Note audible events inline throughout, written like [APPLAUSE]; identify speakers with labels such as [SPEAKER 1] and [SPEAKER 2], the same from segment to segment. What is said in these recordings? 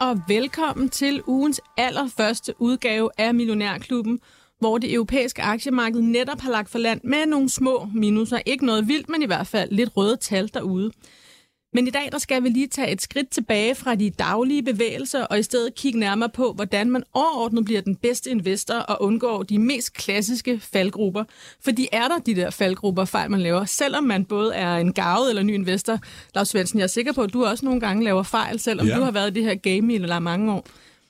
[SPEAKER 1] Og velkommen til ugens allerførste udgave af Millionærklubben, hvor det europæiske aktiemarked netop har lagt for land med nogle små minuser. Ikke noget vildt, men i hvert fald lidt røde tal derude. Men i dag der skal vi lige tage et skridt tilbage fra de daglige bevægelser og i stedet kigge nærmere på, hvordan man overordnet bliver den bedste investor og undgår de mest klassiske faldgrupper. For de er der, de der faldgrupper, fejl man laver, selvom man både er en gavet eller ny investor. Lars Svendsen, jeg er sikker på, at du også nogle gange laver fejl, selvom ja. du har været i det her game i eller mange år.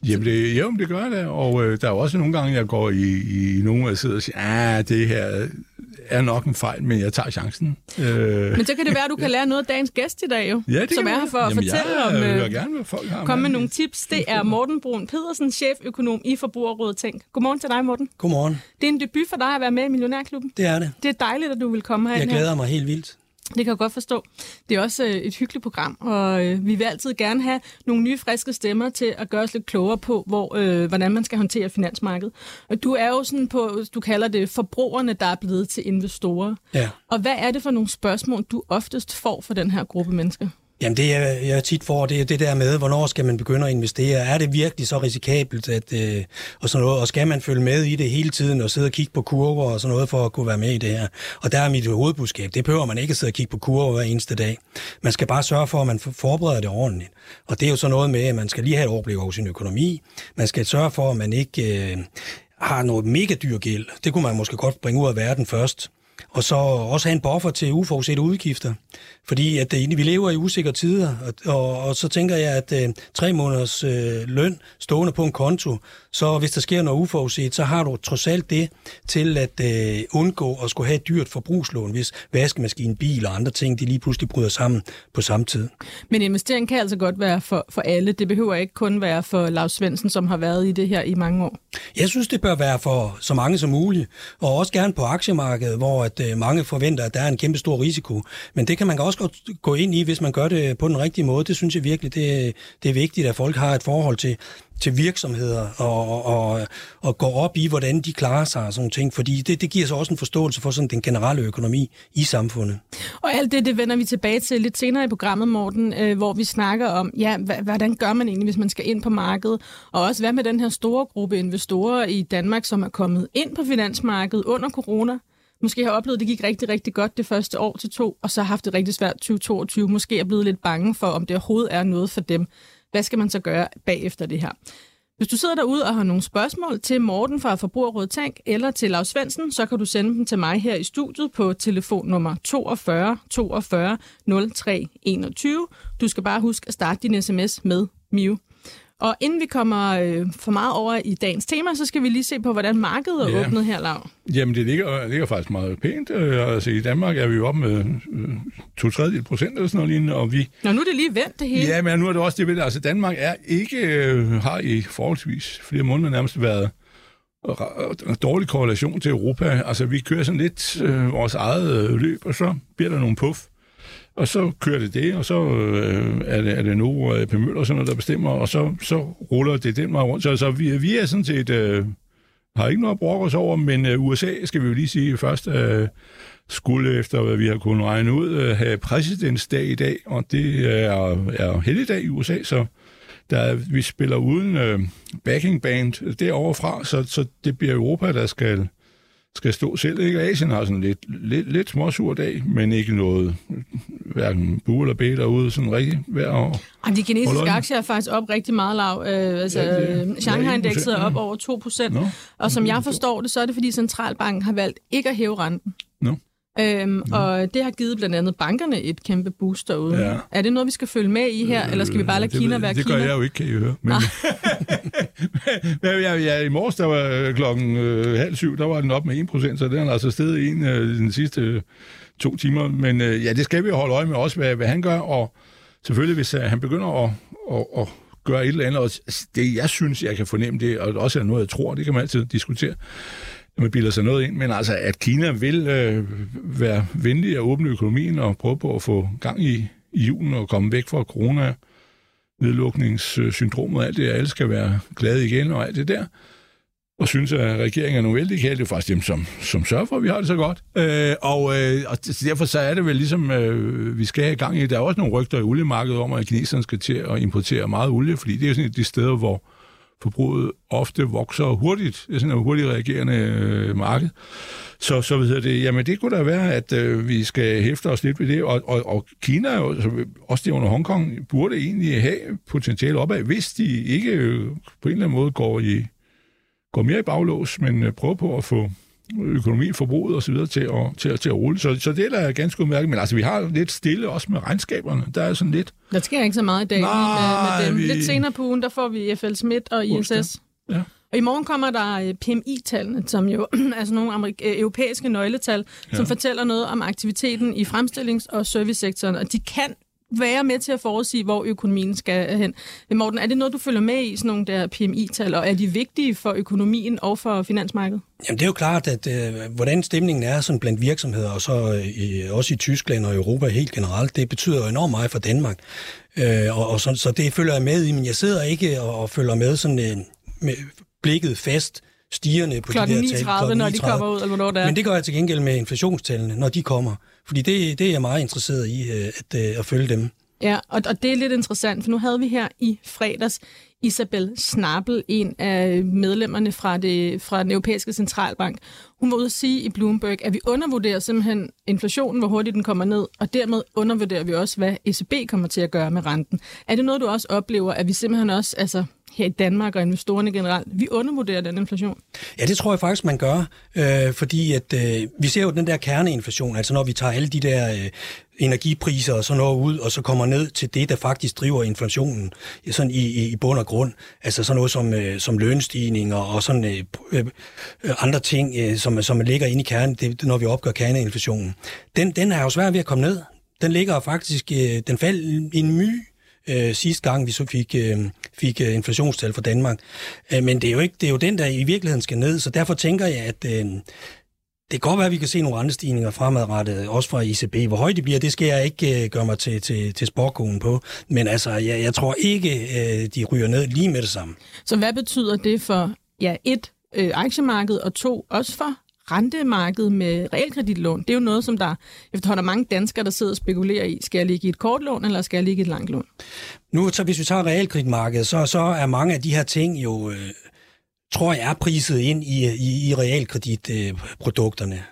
[SPEAKER 2] Jamen, det, jo, det gør det, og øh, der er også nogle gange, jeg går i, i nogen, og sidder og siger, ah, det her er nok en fejl, men jeg tager chancen.
[SPEAKER 1] Øh, men så kan det være, at du kan [LAUGHS] lære noget af dagens gæst i dag, jo,
[SPEAKER 2] ja, det
[SPEAKER 1] som er her for at
[SPEAKER 2] Jamen,
[SPEAKER 1] fortælle
[SPEAKER 2] jeg,
[SPEAKER 1] om,
[SPEAKER 2] jeg
[SPEAKER 1] øh,
[SPEAKER 2] vil gerne, hvad folk har
[SPEAKER 1] komme med nogle tips. Det er Morten Brun Pedersen, cheføkonom i Forbrugerrådet Tænk. Godmorgen til dig, Morten.
[SPEAKER 3] Godmorgen.
[SPEAKER 1] Det er en debut for dig at være med i Millionærklubben.
[SPEAKER 3] Det er det.
[SPEAKER 1] Det er dejligt, at du vil komme her.
[SPEAKER 3] Jeg glæder mig helt vildt.
[SPEAKER 1] Det kan jeg godt forstå. Det er også øh, et hyggeligt program, og øh, vi vil altid gerne have nogle nye, friske stemmer til at gøre os lidt klogere på, hvor, øh, hvordan man skal håndtere finansmarkedet. Og du er jo sådan på, du kalder det forbrugerne, der er blevet til investorer.
[SPEAKER 3] Ja.
[SPEAKER 1] Og hvad er det for nogle spørgsmål, du oftest får fra den her gruppe mennesker?
[SPEAKER 3] Jamen det, jeg, jeg tit får, det er det der med, hvornår skal man begynde at investere? Er det virkelig så risikabelt? At, øh, og, sådan noget, og skal man følge med i det hele tiden og sidde og kigge på kurver og sådan noget for at kunne være med i det her? Og der er mit hovedbudskab. Det behøver man ikke at sidde og kigge på kurver hver eneste dag. Man skal bare sørge for, at man forbereder det ordentligt. Og det er jo så noget med, at man skal lige have et overblik over sin økonomi. Man skal sørge for, at man ikke øh, har noget mega dyr gæld. Det kunne man måske godt bringe ud af verden først. Og så også have en buffer til uforudsete udgifter. Fordi at øh, vi lever i usikre tider, og, og, og så tænker jeg, at øh, tre måneders øh, løn stående på en konto, så hvis der sker noget uforudset, så har du trods alt det til at øh, undgå at skulle have et dyrt forbrugslån, hvis vaskemaskinen, bil og andre ting, de lige pludselig bryder sammen på samme tid.
[SPEAKER 1] Men investering kan altså godt være for, for alle. Det behøver ikke kun være for Lars Svendsen, som har været i det her i mange år.
[SPEAKER 3] Jeg synes, det bør være for så mange som muligt, og også gerne på aktiemarkedet, hvor at øh, mange forventer, at der er en kæmpe stor risiko. Men det kan man også godt gå ind i, hvis man gør det på den rigtige måde. Det synes jeg virkelig, det, det er vigtigt, at folk har et forhold til, til virksomheder og, og, og går op i, hvordan de klarer sig og sådan ting, fordi det, det giver så også en forståelse for sådan den generelle økonomi i samfundet.
[SPEAKER 1] Og alt det, det vender vi tilbage til lidt senere i programmet, Morten, øh, hvor vi snakker om, ja, hvordan gør man egentlig, hvis man skal ind på markedet, og også hvad med den her store gruppe investorer i Danmark, som er kommet ind på finansmarkedet under corona, måske har oplevet, at det gik rigtig, rigtig godt det første år til to, og så har haft det rigtig svært 2022, måske er blevet lidt bange for, om det overhovedet er noget for dem. Hvad skal man så gøre bagefter det her? Hvis du sidder derude og har nogle spørgsmål til Morten fra Forbrugerrådet Tank eller til Lars Svendsen, så kan du sende dem til mig her i studiet på telefonnummer 42 42 03 21. Du skal bare huske at starte din sms med MIU. Og inden vi kommer øh, for meget over i dagens tema, så skal vi lige se på, hvordan markedet er ja. åbnet her, Lav.
[SPEAKER 2] Jamen, det ligger, ligger faktisk meget pænt. Øh, altså, i Danmark er vi jo oppe med øh, to tredjedel procent eller sådan noget lignende, og vi...
[SPEAKER 1] Nå, nu er det lige vendt det hele.
[SPEAKER 2] Ja, men nu er det også det ved Altså, Danmark er ikke, øh, har i forholdsvis flere måneder nærmest været en dårlig korrelation til Europa. Altså, vi kører sådan lidt øh, vores eget øh, løb, og så bliver der nogle puff. Og så kører det det, og så øh, er, det, er det nu øh, P. Møller, sådan noget, der bestemmer, og så, så ruller det den vej rundt. Så, så vi, vi er sådan set... Øh, har ikke noget at brokke os over, men øh, USA, skal vi jo lige sige først, øh, skulle efter, hvad vi har kunnet regne ud, øh, have præsidentsdag i dag, og det øh, er, er helligdag i USA, så der, vi spiller uden øh, backing band derovre fra, så, så det bliver Europa, der skal skal stå selv. Ikke? Asien har sådan lidt, lidt, lidt småsur dag, men ikke noget, hverken bu eller bæ derude, sådan rigtig hver år.
[SPEAKER 1] Og de kinesiske aktier er faktisk op rigtig meget lav. Øh, altså, ja, Shanghai-indekset er op over 2 procent. No. Og som jeg forstår det, så er det, fordi centralbanken har valgt ikke at hæve renten.
[SPEAKER 2] No.
[SPEAKER 1] Øhm, ja. Og det har givet blandt andet bankerne et kæmpe boost derude. Ja. Er det noget, vi skal følge med i her, øh, eller skal vi bare lade Kina være
[SPEAKER 2] det
[SPEAKER 1] Kina?
[SPEAKER 2] Det gør jeg jo ikke, kan I høre. Men, [LAUGHS] ja, ja, I morges, der var klokken øh, halv syv, der var den op med 1%, så den er altså stedet en øh, den sidste øh, to timer. Men øh, ja, det skal vi holde øje med også, hvad, hvad han gør, og selvfølgelig, hvis øh, han begynder at, at, at gøre et eller andet. Og det, jeg synes, jeg kan fornemme det, og også er noget, jeg tror, det kan man altid diskutere, man bilder sig noget ind, men altså, at Kina vil øh, være venlig at åbne økonomien og prøve på at få gang i, i julen og komme væk fra corona nedlukningssyndromet og alt det, alle skal være glade igen og alt det der og synes, at regeringen er nogle vældig kære. Det er faktisk dem, som, som sørger for, at vi har det så godt. Øh, og, øh, og derfor så er det vel ligesom, øh, vi skal have gang i. Der er også nogle rygter i oliemarkedet om, at kineserne skal til at importere meget olie, fordi det er jo sådan et af de steder, hvor forbruget ofte vokser hurtigt. Det er sådan et hurtigt reagerende øh, marked. Så, så ved det, jamen det kunne da være, at øh, vi skal hæfte os lidt ved det, og, og, og Kina, altså, også det under Hongkong, burde egentlig have potentiale opad, hvis de ikke øh, på en eller anden måde går i går mere i baglås, men øh, prøver på at få økonomi, forbruget og så videre til at, til, at, til at rulle. Så, så det er da ganske udmærket. Men altså, vi har lidt stille også med regnskaberne. Der er sådan lidt...
[SPEAKER 1] Der sker ikke så meget i dag Nej, med, med dem. Vi... Lidt senere på ugen, der får vi FL Schmidt og ISS. Ja. Og i morgen kommer der øh, PMI-tallene, som jo [CLEARS THROAT] er sådan nogle amerik- øh, europæiske nøgletal, ja. som fortæller noget om aktiviteten i fremstillings- og servicesektoren. Og de kan være med til at forudsige, hvor økonomien skal hen. Morten, er det noget, du følger med i, sådan nogle der PMI-tal, og er de vigtige for økonomien og for finansmarkedet?
[SPEAKER 3] Jamen det er jo klart, at øh, hvordan stemningen er sådan blandt virksomheder, og så øh, også i Tyskland og Europa helt generelt, det betyder enormt meget for Danmark. Øh, og, og så, så det følger jeg med i, men jeg sidder ikke og, og følger med sådan øh, med blikket fast stigerne på
[SPEAKER 1] klokken
[SPEAKER 3] de der
[SPEAKER 1] tal. Klokken når de kommer ud, eller hvornår det er.
[SPEAKER 3] Men det gør jeg til gengæld med inflationstallene, når de kommer. Fordi det, det er jeg meget interesseret i, øh, at, øh, at følge dem.
[SPEAKER 1] Ja, og, og det er lidt interessant, for nu havde vi her i fredags Isabel Snabel, en af medlemmerne fra, det, fra den europæiske centralbank. Hun var ude at sige i Bloomberg, at vi undervurderer simpelthen inflationen, hvor hurtigt den kommer ned, og dermed undervurderer vi også, hvad ECB kommer til at gøre med renten. Er det noget, du også oplever, at vi simpelthen også, altså her i Danmark og investorerne generelt, vi undervurderer den inflation?
[SPEAKER 3] Ja, det tror jeg faktisk, man gør, øh, fordi at øh, vi ser jo den der kerneinflation, altså når vi tager alle de der øh, energipriser og sådan noget ud, og så kommer ned til det, der faktisk driver inflationen sådan i, i, i bund og grund. Altså sådan noget som, øh, som lønstigninger og sådan øh, øh, øh, andre ting, øh, som, som ligger inde i kernen, det, når vi opgør kerneinflationen. Den, den er jo svær ved at komme ned. Den ligger faktisk, øh, den faldt en my øh, sidste gang, vi så fik, øh, fik øh, inflationstal for Danmark. Øh, men det er, jo ikke, det er jo den, der i virkeligheden skal ned, så derfor tænker jeg, at øh, det kan godt være, at vi kan se nogle andre stigninger fremadrettet, også fra ICB. Hvor højt det bliver, det skal jeg ikke øh, gøre mig til, til, til sporkonen på. Men altså, jeg, jeg tror ikke, øh, de ryger ned lige med det samme.
[SPEAKER 1] Så hvad betyder det for, ja, et, øh, aktiemarked, og to, også for rentemarked med realkreditlån? Det er jo noget, som der efterhånden er mange danskere, der sidder og spekulerer i. Skal jeg ligge i et kort lån, eller skal jeg ligge i et langt lån?
[SPEAKER 3] Nu, så hvis vi tager realkreditmarkedet, så, så er mange af de her ting jo... Øh, tror jeg er priset ind i, i, i realkreditprodukterne.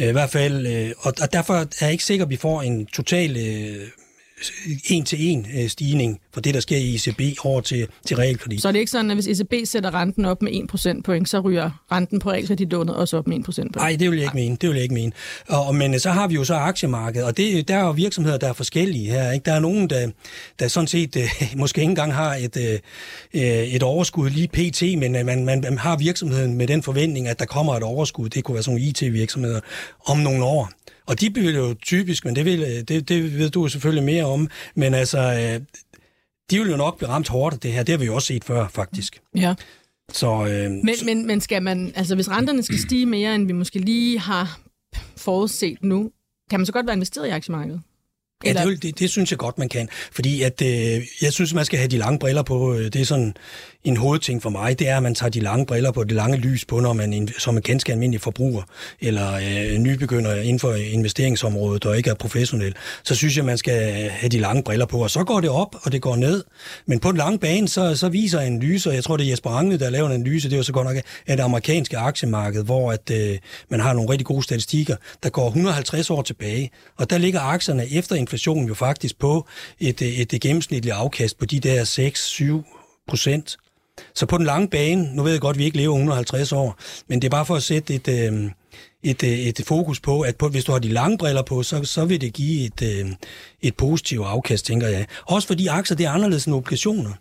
[SPEAKER 3] Øh, I hvert fald, øh, og derfor er jeg ikke sikker, at vi får en total øh, en-til-en øh, stigning for det, der sker i ECB over til, til realkredit.
[SPEAKER 1] Så er det ikke sådan, at hvis ECB sætter renten op med 1 point, så ryger renten på realkreditlånet også op med 1% point?
[SPEAKER 3] Nej, det vil jeg ikke mene. Det vil jeg ikke mene. Og, men øh, så har vi jo så aktiemarkedet, og det, der er jo virksomheder, der er forskellige her. Ikke? Der er nogen, der, der sådan set øh, [LAUGHS] måske ikke engang har et, et overskud lige pt., men man, man, man har virksomheden med den forventning, at der kommer et overskud. Det kunne være sådan nogle IT-virksomheder om nogle år. Og de vil jo typisk, men det, vil, det, det ved du selvfølgelig mere om, men altså, øh, de vil jo nok blive ramt hårdt af det her. Det har vi jo også set før, faktisk.
[SPEAKER 1] Ja.
[SPEAKER 3] Så,
[SPEAKER 1] øh, men, men, men skal man, altså hvis renterne skal stige mere, end vi måske lige har forudset nu, kan man så godt være investeret i aktiemarkedet?
[SPEAKER 3] Ja, det, det, det synes jeg godt, man kan. Fordi at, øh, jeg synes, man skal have de lange briller på. Det er sådan en hovedting for mig, det er, at man tager de lange briller på, det lange lys på, når man som en ganske almindelig forbruger, eller øh, nybegynder inden for investeringsområdet, og ikke er professionel, så synes jeg, man skal have de lange briller på, og så går det op, og det går ned. Men på den lange bane, så, så viser en og jeg tror, det er Jesper Angle, der laver en analyse, det er jo så godt nok af det amerikanske aktiemarked, hvor at, øh, man har nogle rigtig gode statistikker, der går 150 år tilbage, og der ligger aktierne efter inflationen jo faktisk på et, et, et gennemsnitligt afkast på de der 6-7 procent. Så på den lange bane, nu ved jeg godt, at vi ikke lever 150 år, men det er bare for at sætte et, øh, et, øh, et fokus på, at på, hvis du har de lange briller på, så, så vil det give et, øh, et positivt afkast, tænker jeg. Også fordi aktier, det er anderledes end obligationer.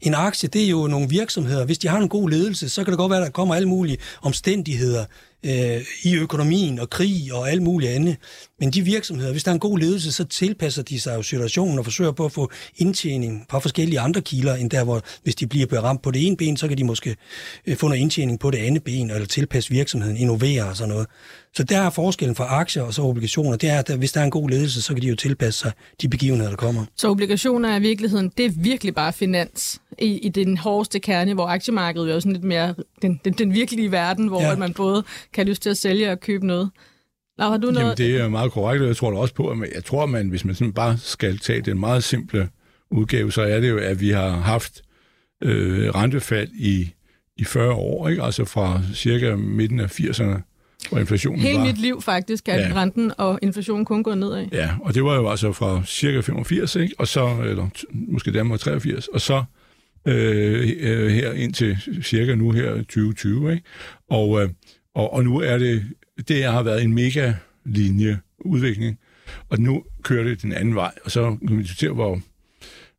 [SPEAKER 3] En aktie, det er jo nogle virksomheder. Hvis de har en god ledelse, så kan det godt være, at der kommer alle mulige omstændigheder øh, i økonomien og krig og alt muligt andet. Men de virksomheder, hvis der er en god ledelse, så tilpasser de sig jo situationen og forsøger på at få indtjening på forskellige andre kilder, end der, hvor hvis de bliver ramt på det ene ben, så kan de måske øh, få noget indtjening på det andet ben, eller tilpasse virksomheden, innovere og sådan noget. Så der er forskellen fra aktier og så obligationer, det er, at hvis der er en god ledelse, så kan de jo tilpasse sig de begivenheder, der kommer.
[SPEAKER 1] Så obligationer er i virkeligheden, det er virkelig bare finans i, i den hårdeste kerne, hvor aktiemarkedet er jo sådan lidt mere den, den, den virkelige verden, hvor ja. man både kan lyst til at sælge og købe noget. Laura, har du noget?
[SPEAKER 2] Jamen, det er meget korrekt, og jeg tror da også på, at jeg tror, at man, hvis man sådan bare skal tage den meget simple udgave, så er det jo, at vi har haft øh, rentefald i, i 40 år, ikke? altså fra cirka midten af 80'erne, hvor inflationen
[SPEAKER 1] Hele
[SPEAKER 2] var...
[SPEAKER 1] mit liv faktisk er ja. renten og inflationen kun gået nedad.
[SPEAKER 2] Ja, og det var jo altså fra cirka 85, ikke? og så, eller måske der 83, og så øh, øh, her indtil cirka nu her 2020. Ikke? Og, øh, og, og nu er det, det har været en mega linje udvikling, og nu kører det den anden vej, og så kan vi diskutere, hvor,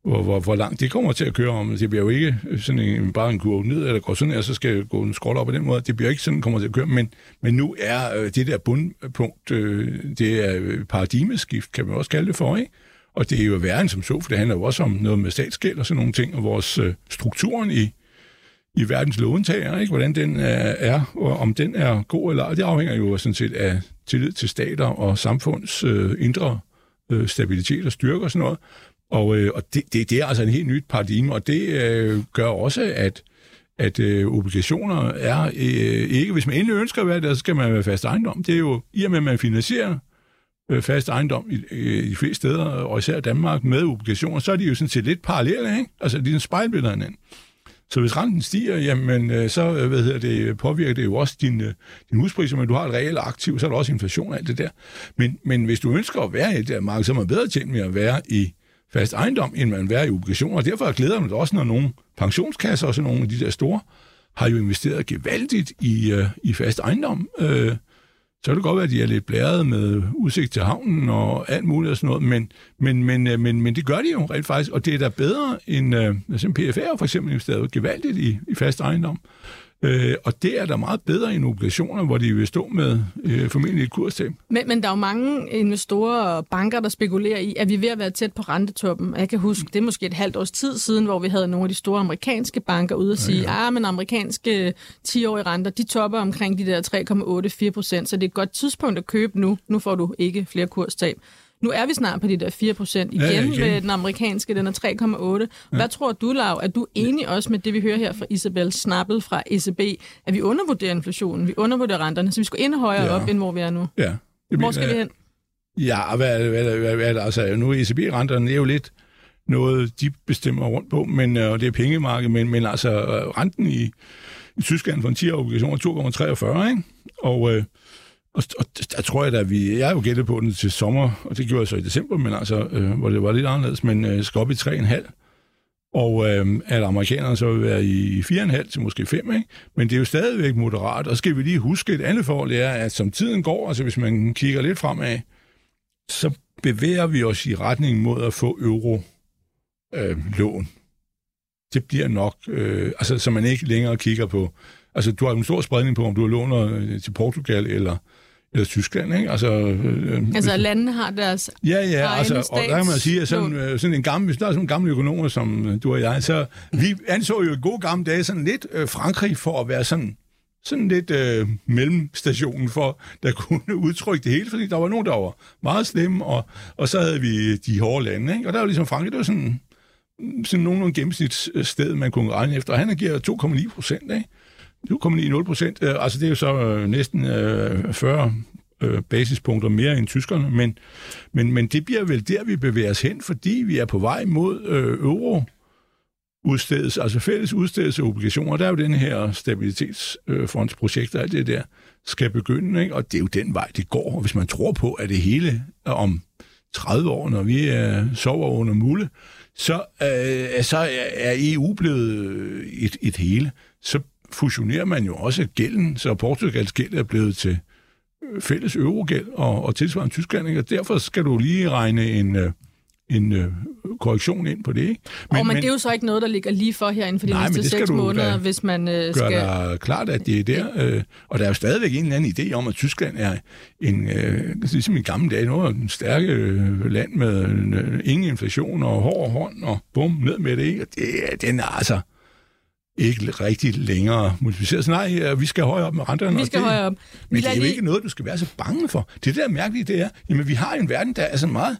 [SPEAKER 2] hvor, hvor, hvor langt det kommer til at køre om. Det bliver jo ikke sådan en, bare en kurve ned, eller går sådan her, så skal jeg gå en skrål op på den måde. Det bliver ikke sådan, kommer til at køre, men, men nu er øh, det der bundpunkt, øh, det er øh, paradigmeskift, kan man også kalde det for, ikke? Og det er jo værre end som så, for det handler jo også om noget med statsgæld og sådan nogle ting, og vores øh, strukturen i, i verdens låntager, ikke? hvordan den er, og om den er god eller ej, det afhænger jo sådan set af tillid til stater og samfunds øh, indre øh, stabilitet og styrke og sådan noget. Og, øh, og det, det, det er altså en helt nyt paradigme, og det øh, gør også, at at øh, obligationer er øh, ikke, hvis man endelig ønsker at være der, så skal man være fast ejendom. Det er jo, i og med at man finansierer øh, fast ejendom i, øh, i flere steder, og især Danmark, med obligationer, så er de jo sådan set lidt parallelle, ikke? Altså, de er en spejlbilleder hinanden. Så hvis renten stiger, jamen, øh, så øh, hvad hedder det, påvirker det jo også din, øh, din huspriser, men du har et reelt aktiv, så er der også inflation og alt det der. Men, men hvis du ønsker at være i det der marked, så er man bedre tjent med at være i fast ejendom, end man være i obligationer. Og derfor glæder man det også, når nogle pensionskasser, også nogle af de der store, har jo investeret gevaldigt i, øh, i fast ejendom. Øh, så kan det godt være, at de er lidt blæret med udsigt til havnen og alt muligt og sådan noget, men, men, men, øh, men, men det gør de jo rent faktisk, og det er da bedre end øh, altså PFR for eksempel investeret gevaldigt i, i fast ejendom. Øh, og det er da meget bedre end obligationer, hvor de vil stå med øh, formentlig et kurstab.
[SPEAKER 1] Men, men der er jo mange investorer og banker, der spekulerer i, at vi er ved at være tæt på rentetoppen. Jeg kan huske, det er måske et halvt års tid siden, hvor vi havde nogle af de store amerikanske banker ude og sige, ja, ja. ah, men amerikanske 10-årige renter, de topper omkring de der 3,84 procent, så det er et godt tidspunkt at købe nu. Nu får du ikke flere kurstab. Nu er vi snart på de der 4 procent igen, ja, ja, igen med den amerikanske, den er 3,8. Hvad ja. tror du, Lav? Er du enig også med det, vi hører her fra Isabel Snappel fra ECB, at vi undervurderer inflationen, vi undervurderer renterne, så vi skal endnu højere ja. op, end hvor vi er nu?
[SPEAKER 2] Ja.
[SPEAKER 1] Det hvor skal vi hen?
[SPEAKER 2] Ja, hvad, hvad, hvad, hvad, altså, nu er ECB-renterne er jo lidt noget, de bestemmer rundt på, men og det er pengemarkedet, men, men altså renten i, i Tyskland for en 10-årig obligation er 2,43, ikke? Og øh, og, og der tror jeg at vi... Jeg har jo gættet på den til sommer, og det gjorde jeg så i december, men altså, øh, hvor det var lidt anderledes, men øh, skal op i 3,5. Og øh, at amerikanerne så vil være i 4,5 til måske 5, ikke? Men det er jo stadigvæk moderat, og skal vi lige huske et andet forhold, det er, at som tiden går, altså hvis man kigger lidt fremad, så bevæger vi os i retning mod at få euro øh, lån. Det bliver nok, øh, altså så man ikke længere kigger på, altså du har en stor spredning på, om du låner øh, til Portugal eller eller Tyskland, ikke? Altså,
[SPEAKER 1] øh, altså landene har deres
[SPEAKER 2] Ja, ja, altså, og der kan man sige, at sådan, øh, sådan en gammel, hvis der er sådan en gammel økonomer som øh, du og jeg, så vi anså jo i gode gamle dage sådan lidt øh, Frankrig for at være sådan sådan lidt øh, mellemstationen for, der [LAUGHS] kunne udtrykke det hele, fordi der var nogen, der var meget slemme, og, og så havde vi de hårde lande, ikke? Og der var ligesom Frankrig, det var sådan, sådan nogenlunde gennemsnitssted, man kunne regne efter, og han giver 2,9 procent, ikke? 2,90 procent, øh, altså det er jo så øh, næsten øh, 40 øh, basispunkter mere end tyskerne, men, men, men det bliver vel der, vi bevæger os hen, fordi vi er på vej mod øh, euro udstedelse, altså fælles udstedelse af obligationer. Der er jo den her stabilitetsfondsprojekt øh, og alt det der skal begynde, ikke? og det er jo den vej, det går. Og hvis man tror på, at det hele om 30 år, når vi er, sover under mulle, så, øh, så er EU blevet øh, et, et hele. Så fusionerer man jo også gælden, så Portugals gæld er blevet til øh, fælles eurogæld og, og tilsvarende Tyskland, og derfor skal du lige regne en, øh, en øh, korrektion ind på det. Ikke?
[SPEAKER 1] Men, og, men, det er jo så ikke noget, der ligger lige for her inden for de
[SPEAKER 2] nej,
[SPEAKER 1] næste seks måneder, hvis man øh,
[SPEAKER 2] skal...
[SPEAKER 1] Gør
[SPEAKER 2] dig klart, at det er der. Øh, og der er jo stadigvæk en eller anden idé om, at Tyskland er en, øh, ligesom i gamle dage, noget en stærke øh, land med øh, ingen inflation og hård hånd og bum, ned med det. Ikke? Og det, den er altså ikke rigtig længere multipliceret. Så nej, vi skal højere op med renterne.
[SPEAKER 1] Vi skal
[SPEAKER 2] det,
[SPEAKER 1] højere op.
[SPEAKER 2] Men det er jo lige... ikke noget, du skal være så bange for. Det der mærkelige, det er, jamen vi har en verden, der er så meget...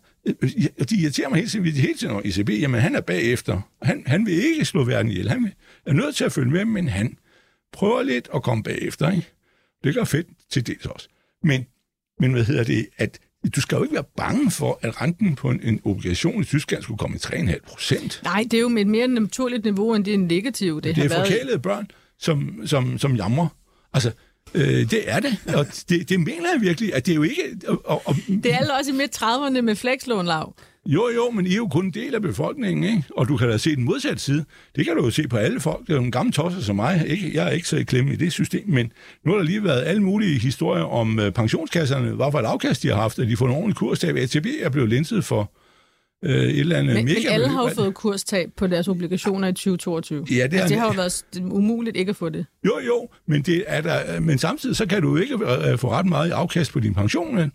[SPEAKER 2] De irriterer mig hele tiden, hele tiden over ECB. Jamen han er bagefter. Han, han vil ikke slå verden ihjel. Han er nødt til at følge med, men han prøver lidt at komme bagefter. Ikke? Det gør fedt til dels også. Men, men hvad hedder det, at du skal jo ikke være bange for, at renten på en, en obligation i Tyskland skulle komme i 3,5 procent.
[SPEAKER 1] Nej, det er jo med et mere naturligt niveau, end det er negativt.
[SPEAKER 2] Det, det er forkælede børn, som, som, som jamrer. Altså, øh, det er det, og det, det mener jeg virkelig, at det er jo ikke... Og, og, og,
[SPEAKER 1] det er alle også i midt-30'erne med flekslånlav.
[SPEAKER 2] Jo, jo, men I er jo kun en del af befolkningen, ikke? Og du kan da se den modsatte side. Det kan du jo se på alle folk. Det er jo en gammel tosser som mig. Ikke? Jeg er ikke så i klemme i det system, men nu har der lige været alle mulige historier om uh, pensionskasserne, hvad for et afkast de har haft, at de får en ordentlig kurstab. ATB er blevet linset for uh, et eller andet
[SPEAKER 1] men,
[SPEAKER 2] mega...
[SPEAKER 1] Men alle har jo fået kurstab på deres obligationer i 2022.
[SPEAKER 2] Ja, det,
[SPEAKER 1] altså, det har jo været umuligt ikke at få det.
[SPEAKER 2] Jo, jo, men, det er der, men samtidig så kan du ikke uh, få ret meget afkast på din pension.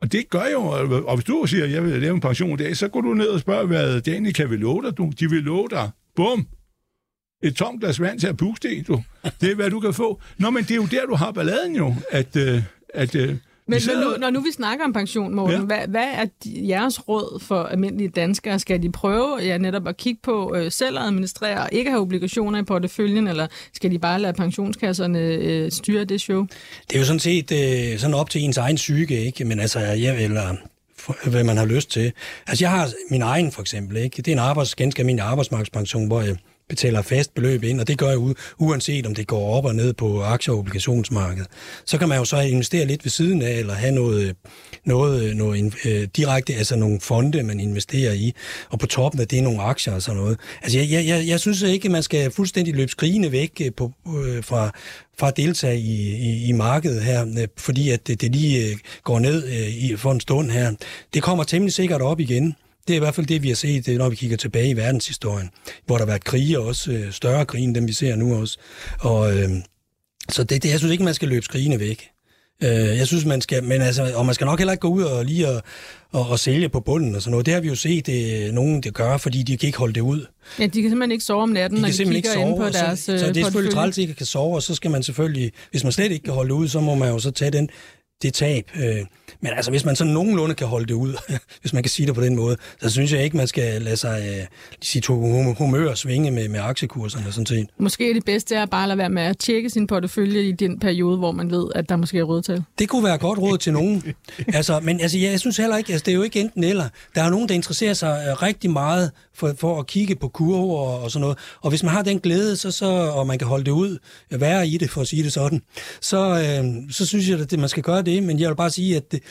[SPEAKER 2] Og det gør jo, og hvis du siger, at jeg vil lave en pension i dag, så går du ned og spørger, hvad Danica vil love dig. Du, de vil love dig. Bum! Et tomt glas vand til at puste i, du. Det er, hvad du kan få. Nå, men det er jo der, du har balladen jo, at, øh, at øh,
[SPEAKER 1] men, men nu, når nu vi snakker om pension, Morten, ja. hvad, hvad er jeres råd for almindelige danskere? Skal de prøve ja, netop at kigge på øh, selv at administrere og ikke have obligationer i porteføljen, eller skal de bare lade pensionskasserne øh, styre det show?
[SPEAKER 3] Det er jo sådan set øh, sådan op til ens egen psyke, ikke? Men altså, jeg, eller hvad man har lyst til. Altså, jeg har min egen, for eksempel, ikke? Det er en arbejds, ganske almindelig arbejdsmarkedspension, hvor jeg betaler fast beløb ind, og det gør jeg uanset om det går op og ned på aktie- og obligationsmarkedet. Så kan man jo så investere lidt ved siden af, eller have noget, noget, noget øh, direkte, altså nogle fonde, man investerer i, og på toppen af det er nogle aktier og sådan noget. Altså jeg, jeg, jeg, jeg synes ikke, at man skal fuldstændig løbe skrigende væk øh, på, øh, fra, fra at deltage i, i, i markedet her, øh, fordi at det, det lige øh, går ned øh, i, for en stund her. Det kommer temmelig sikkert op igen. Det er i hvert fald det, vi har set, når vi kigger tilbage i verdenshistorien, hvor der har været krige, også øh, større krige end dem, vi ser nu også. Og, øh, så det, det, jeg synes ikke, man skal løbe skrigende væk. Øh, jeg synes, man skal, men altså, og man skal nok heller ikke gå ud og lige og, og, og sælge på bunden og sådan noget. Det har vi jo set, det, nogen det gør, fordi de kan ikke holde det ud.
[SPEAKER 1] Ja, de kan simpelthen ikke sove om natten, de når de kigger ikke sove, ind på deres
[SPEAKER 3] Så, så det er selvfølgelig træls, ikke kan sove, og så skal man selvfølgelig, hvis man slet ikke kan holde det ud, så må man jo så tage den det tab. Øh, men altså, hvis man så nogenlunde kan holde det ud, [LAUGHS] hvis man kan sige det på den måde, så synes jeg ikke, man skal lade sig uh, sit humør svinge med, med aktiekurserne. Sådan set.
[SPEAKER 1] Måske det bedste er bare at lade være med at tjekke sin portefølje i den periode, hvor man ved, at der måske er råd til.
[SPEAKER 3] Det kunne være godt råd til nogen. [LAUGHS] altså, men altså, jeg synes heller ikke, altså, det er jo ikke enten eller. Der er nogen, der interesserer sig uh, rigtig meget for, for at kigge på kurver og, og sådan noget. Og hvis man har den glæde, så, så, og man kan holde det ud, være i det, for at sige det sådan, så, uh, så synes jeg, at det, man skal gøre det. Men jeg vil bare sige, at det,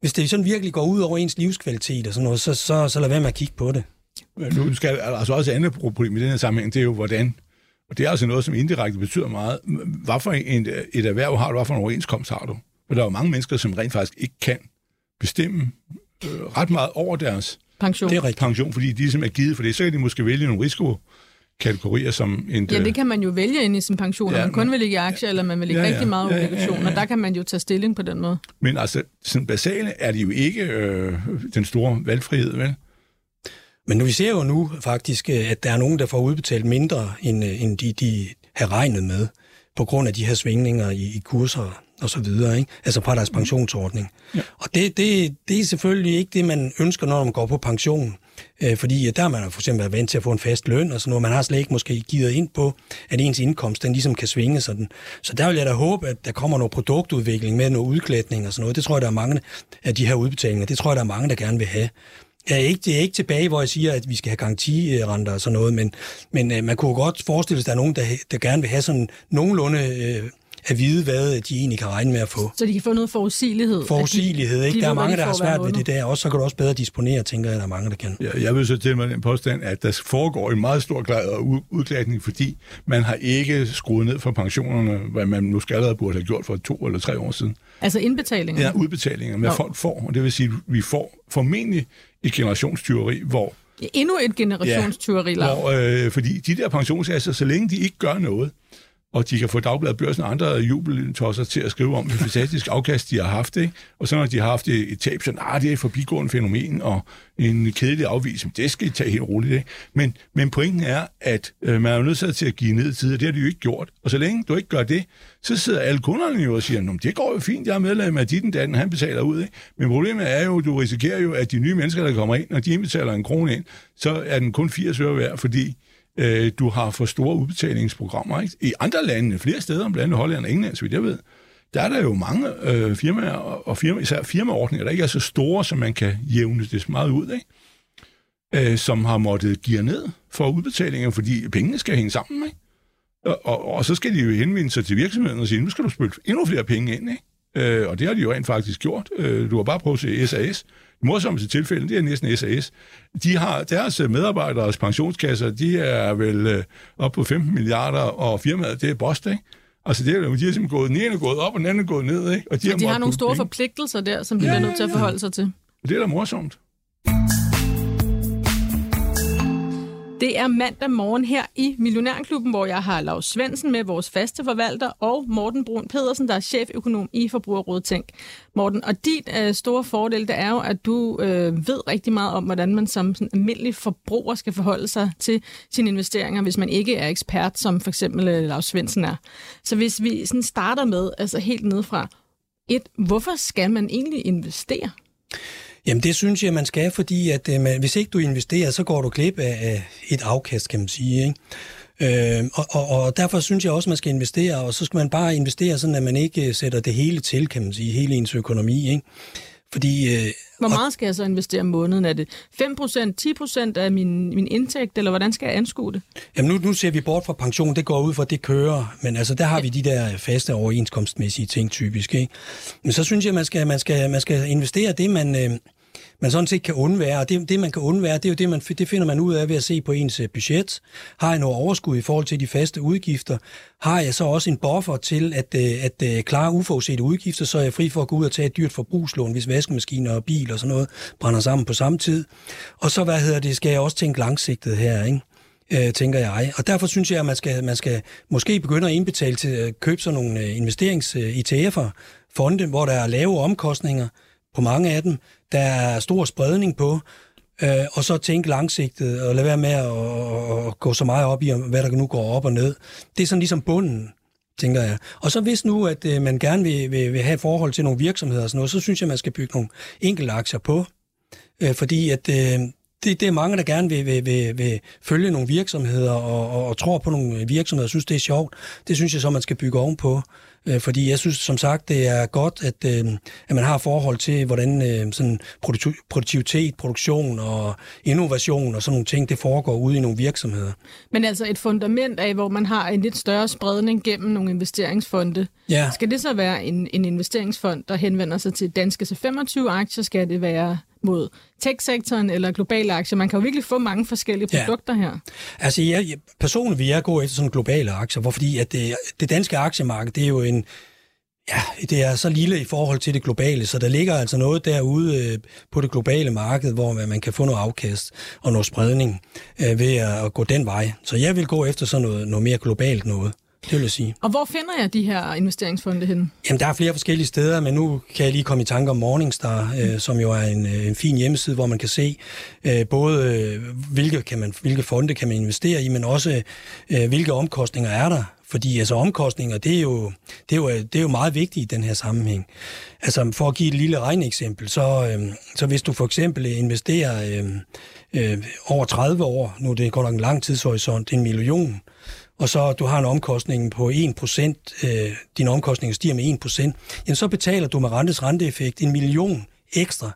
[SPEAKER 3] hvis det sådan virkelig går ud over ens livskvalitet og sådan noget, så, så, så lad være med at kigge på det.
[SPEAKER 2] Men nu skal altså også et andet problem i den her sammenhæng, det er jo, hvordan, og det er altså noget, som indirekte betyder meget, hvad for en, et erhverv har du, hvad for en overenskomst har du? For der er jo mange mennesker, som rent faktisk ikke kan bestemme øh, ret meget over deres
[SPEAKER 1] pension.
[SPEAKER 2] Det er pension, fordi de ligesom er givet for det. Så kan de måske vælge nogle risiko kategorier som en...
[SPEAKER 1] Ja, det kan man jo vælge ind i sin pension, ja, man kun vil ligge i aktier, ja, eller man vil ligge ja, ja, rigtig meget ja, obligationer. Ja, ja, ja. Der kan man jo tage stilling på den måde.
[SPEAKER 2] Men altså, sådan basale er det jo ikke øh, den store valgfrihed, vel?
[SPEAKER 3] Men nu, vi ser jo nu faktisk, øh, at der er nogen, der får udbetalt mindre, end, øh, end de, de har regnet med, på grund af de her svingninger i, i kurser og så videre, ikke? altså på deres pensionsordning. Ja. Og det, det, det er selvfølgelig ikke det, man ønsker, når man går på pension. Øh, fordi der har man for eksempel været vant til at få en fast løn og sådan noget. Man har slet ikke måske givet ind på, at ens indkomst den ligesom kan svinge sådan. Så der vil jeg da håbe, at der kommer noget produktudvikling med noget udklædning og sådan noget. Det tror jeg, der er mange af de her udbetalinger. Det tror jeg, der er mange, der gerne vil have. Jeg er ikke, det er ikke tilbage, hvor jeg siger, at vi skal have garantirenter og sådan noget, men, men øh, man kunne godt forestille sig, at der er nogen, der, der gerne vil have sådan nogenlunde øh, at vide, hvad de egentlig kan regne med at få.
[SPEAKER 1] Så de kan få noget forudsigelighed?
[SPEAKER 3] Forudsigelighed, ikke?
[SPEAKER 1] de
[SPEAKER 3] der er mange,
[SPEAKER 1] de
[SPEAKER 3] der har svært ved det der, og så kan du også bedre disponere, tænker jeg, der er mange, der kan.
[SPEAKER 2] Ja, jeg vil så til med den påstand, at der foregår en meget stor grad af ud- udklædning, fordi man har ikke skruet ned for pensionerne, hvad man nu skal allerede burde have gjort for to eller tre år siden.
[SPEAKER 1] Altså indbetalinger?
[SPEAKER 2] Ja, udbetalinger, hvad folk får. Og det vil sige, at vi får formentlig et generationstyveri, hvor
[SPEAKER 1] Endnu et generationstyveri, ja,
[SPEAKER 2] Hvor, øh, fordi de der pensionskasser, så længe de ikke gør noget, og de kan få Dagbladet Børsen og andre jubeltosser til at skrive om, det fantastisk afkast, de har haft, ikke? og så når de har haft et, et tab, så nah, det er et forbigående fænomen, og en kedelig afvisning, det skal I tage helt roligt. Ikke? Men, men pointen er, at øh, man er jo nødt til at give ned i tid, og det har de jo ikke gjort. Og så længe du ikke gør det, så sidder alle kunderne jo og siger, "Nå, det går jo fint, jeg er medlem af dit den han betaler ud. Ikke? Men problemet er jo, at du risikerer jo, at de nye mennesker, der kommer ind, når de indbetaler en krone ind, så er den kun 80 øre værd, fordi øh, du har for store udbetalingsprogrammer. Ikke? I andre lande, flere steder, blandt andet Holland og England, så vidt jeg ved, der er der jo mange øh, firmaer, og firma, især firmaordninger, der ikke er så store, som man kan jævne det meget ud, ikke? Øh, som har måttet give ned for udbetalinger, fordi pengene skal hænge sammen. Ikke? Og, og, og så skal de jo henvende sig til virksomheden og sige, nu skal du spytte endnu flere penge ind. Ikke? Øh, og det har de jo rent faktisk gjort. Øh, du har bare prøvet at se SAS. Morsomste tilfælde, det er næsten SAS. De har deres medarbejderes pensionskasser, de er vel øh, op på 15 milliarder, og firmaet, det er Bost, ikke? Altså, det er, jo- de er simpelthen gået, den ene er gået op, og den anden er gået ned, ikke? Og
[SPEAKER 1] de har
[SPEAKER 2] måttet
[SPEAKER 1] nogle
[SPEAKER 2] putte
[SPEAKER 1] store
[SPEAKER 2] penge.
[SPEAKER 1] forpligtelser der, som de
[SPEAKER 2] Ja,
[SPEAKER 1] bliver nødt til at
[SPEAKER 2] ja,
[SPEAKER 1] forholde sig til.
[SPEAKER 2] Det er da morsomt.
[SPEAKER 1] Det er mandag morgen her i Millionærklubben, hvor jeg har Lars Svendsen med, vores faste forvalter, og Morten Brun Pedersen, der er cheføkonom i Forbrugerrådet Tænk. Morten, og din øh, store fordel, det er jo, at du øh, ved rigtig meget om, hvordan man som sådan, almindelig forbruger skal forholde sig til sine investeringer, hvis man ikke er ekspert, som for eksempel øh, Lars Svendsen er. Så hvis vi sådan starter med, altså helt nedefra, et, hvorfor skal man egentlig investere?
[SPEAKER 3] Jamen det synes jeg, man skal, fordi at øh, man, hvis ikke du investerer, så går du glip af, af et afkast, kan man sige. Ikke? Øh, og, og, og derfor synes jeg også, man skal investere, og så skal man bare investere sådan, at man ikke øh, sætter det hele til, kan man sige, hele ens økonomi. Ikke? Fordi øh,
[SPEAKER 1] hvor meget skal jeg så investere om måneden? Er det 5%, 10% af min, min indtægt, eller hvordan skal jeg anskue det?
[SPEAKER 3] Jamen nu, nu ser vi bort fra pension, det går ud fra, det kører, men altså der har vi de der faste overenskomstmæssige ting typisk. Ikke? Men så synes jeg, man skal, man skal, man skal investere det, man, øh, man sådan set kan undvære, og det, det man kan undvære, det er jo det, man, det finder man ud af ved at se på ens øh, budget. Har jeg noget overskud i forhold til de faste udgifter? Har jeg så også en buffer til at, øh, at, at klare uforudsete udgifter, så er jeg fri for at gå ud og tage et dyrt forbrugslån, hvis vaskemaskiner og bil og sådan noget brænder sammen på samme tid. Og så, hvad hedder det, skal jeg også tænke langsigtet her, ikke? øh, tænker jeg. Og derfor synes jeg, at man skal, man skal måske begynde at indbetale til at købe sådan nogle investerings-ETF'er, fonde, hvor der er lave omkostninger på mange af dem, der er stor spredning på, øh, og så tænke langsigtet og lade være med at, at, gå så meget op i, hvad der nu går op og ned. Det er sådan ligesom bunden tænker jeg. Og så hvis nu, at øh, man gerne vil, vil, vil have et forhold til nogle virksomheder og sådan noget, så synes jeg, man skal bygge nogle enkelte aktier på. Øh, fordi at øh, det, det er mange, der gerne vil, vil, vil, vil følge nogle virksomheder og, og, og tror på nogle virksomheder og synes, det er sjovt. Det synes jeg så, man skal bygge ovenpå. Øh, fordi jeg synes som sagt, det er godt, at, øh, at man har forhold til, hvordan øh, sådan produktivitet, produktion og innovation og sådan nogle ting, det foregår ude i nogle virksomheder.
[SPEAKER 1] Men altså et fundament af, hvor man har en lidt større spredning gennem nogle investeringsfonde.
[SPEAKER 3] Ja.
[SPEAKER 1] Skal det så være en, en investeringsfond, der henvender sig til danske C25-aktier? Skal det være mod tech-sektoren eller globale aktier? Man kan jo virkelig få mange forskellige
[SPEAKER 3] Ja.
[SPEAKER 1] produkter her.
[SPEAKER 3] Altså, jeg, jeg, personligt vil jeg gå efter sådan globale aktier, hvor fordi at det, det danske aktiemarked, det er jo en, ja, det er så lille i forhold til det globale, så der ligger altså noget derude øh, på det globale marked, hvor man, kan få noget afkast og noget spredning øh, ved at gå den vej. Så jeg vil gå efter sådan noget, noget mere globalt noget. Det vil jeg sige.
[SPEAKER 1] Og hvor finder jeg de her investeringsfonde henne?
[SPEAKER 3] Jamen, der er flere forskellige steder, men nu kan jeg lige komme i tanke om Morningstar, øh, som jo er en, øh, en fin hjemmeside, hvor man kan se øh, både, øh, hvilke, kan man, hvilke fonde kan man investere i, men også, øh, hvilke omkostninger er der. Fordi altså omkostninger, det er, jo, det, er jo, det er jo meget vigtigt i den her sammenhæng. Altså for at give et lille regneeksempel, så, øh, så hvis du for eksempel investerer øh, øh, over 30 år, nu er det godt nok en lang tidshorisont, en million, og så du har en omkostning på 1%, øh, din omkostning stiger med 1%, jamen så betaler du med rentes renteeffekt en million ekstra.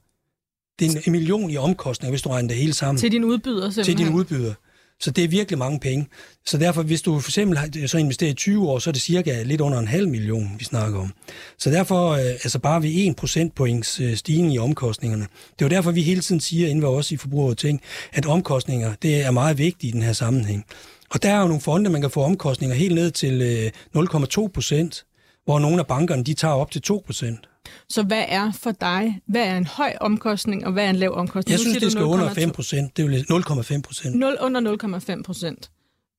[SPEAKER 3] Det er en, en million i omkostninger, hvis du regner det hele sammen
[SPEAKER 1] Til din udbyder
[SPEAKER 3] til
[SPEAKER 1] simpelthen?
[SPEAKER 3] din udbyder. Så det er virkelig mange penge. Så derfor, hvis du for eksempel så investerer i 20 år, så er det cirka lidt under en halv million, vi snakker om. Så derfor, øh, altså bare ved 1 procentpoints øh, stigning i omkostningerne. Det er jo derfor, vi hele tiden siger, inden vi også i forbruger ting, at omkostninger, det er meget vigtigt i den her sammenhæng. Og der er jo nogle fonde, man kan få omkostninger helt ned til 0,2 procent, hvor nogle af bankerne, de tager op til 2 procent.
[SPEAKER 1] Så hvad er for dig, hvad er en høj omkostning, og hvad er en lav omkostning?
[SPEAKER 3] Jeg synes, det skal under 5 procent. Det er 0,5 procent.
[SPEAKER 1] 0 under 0,5 procent.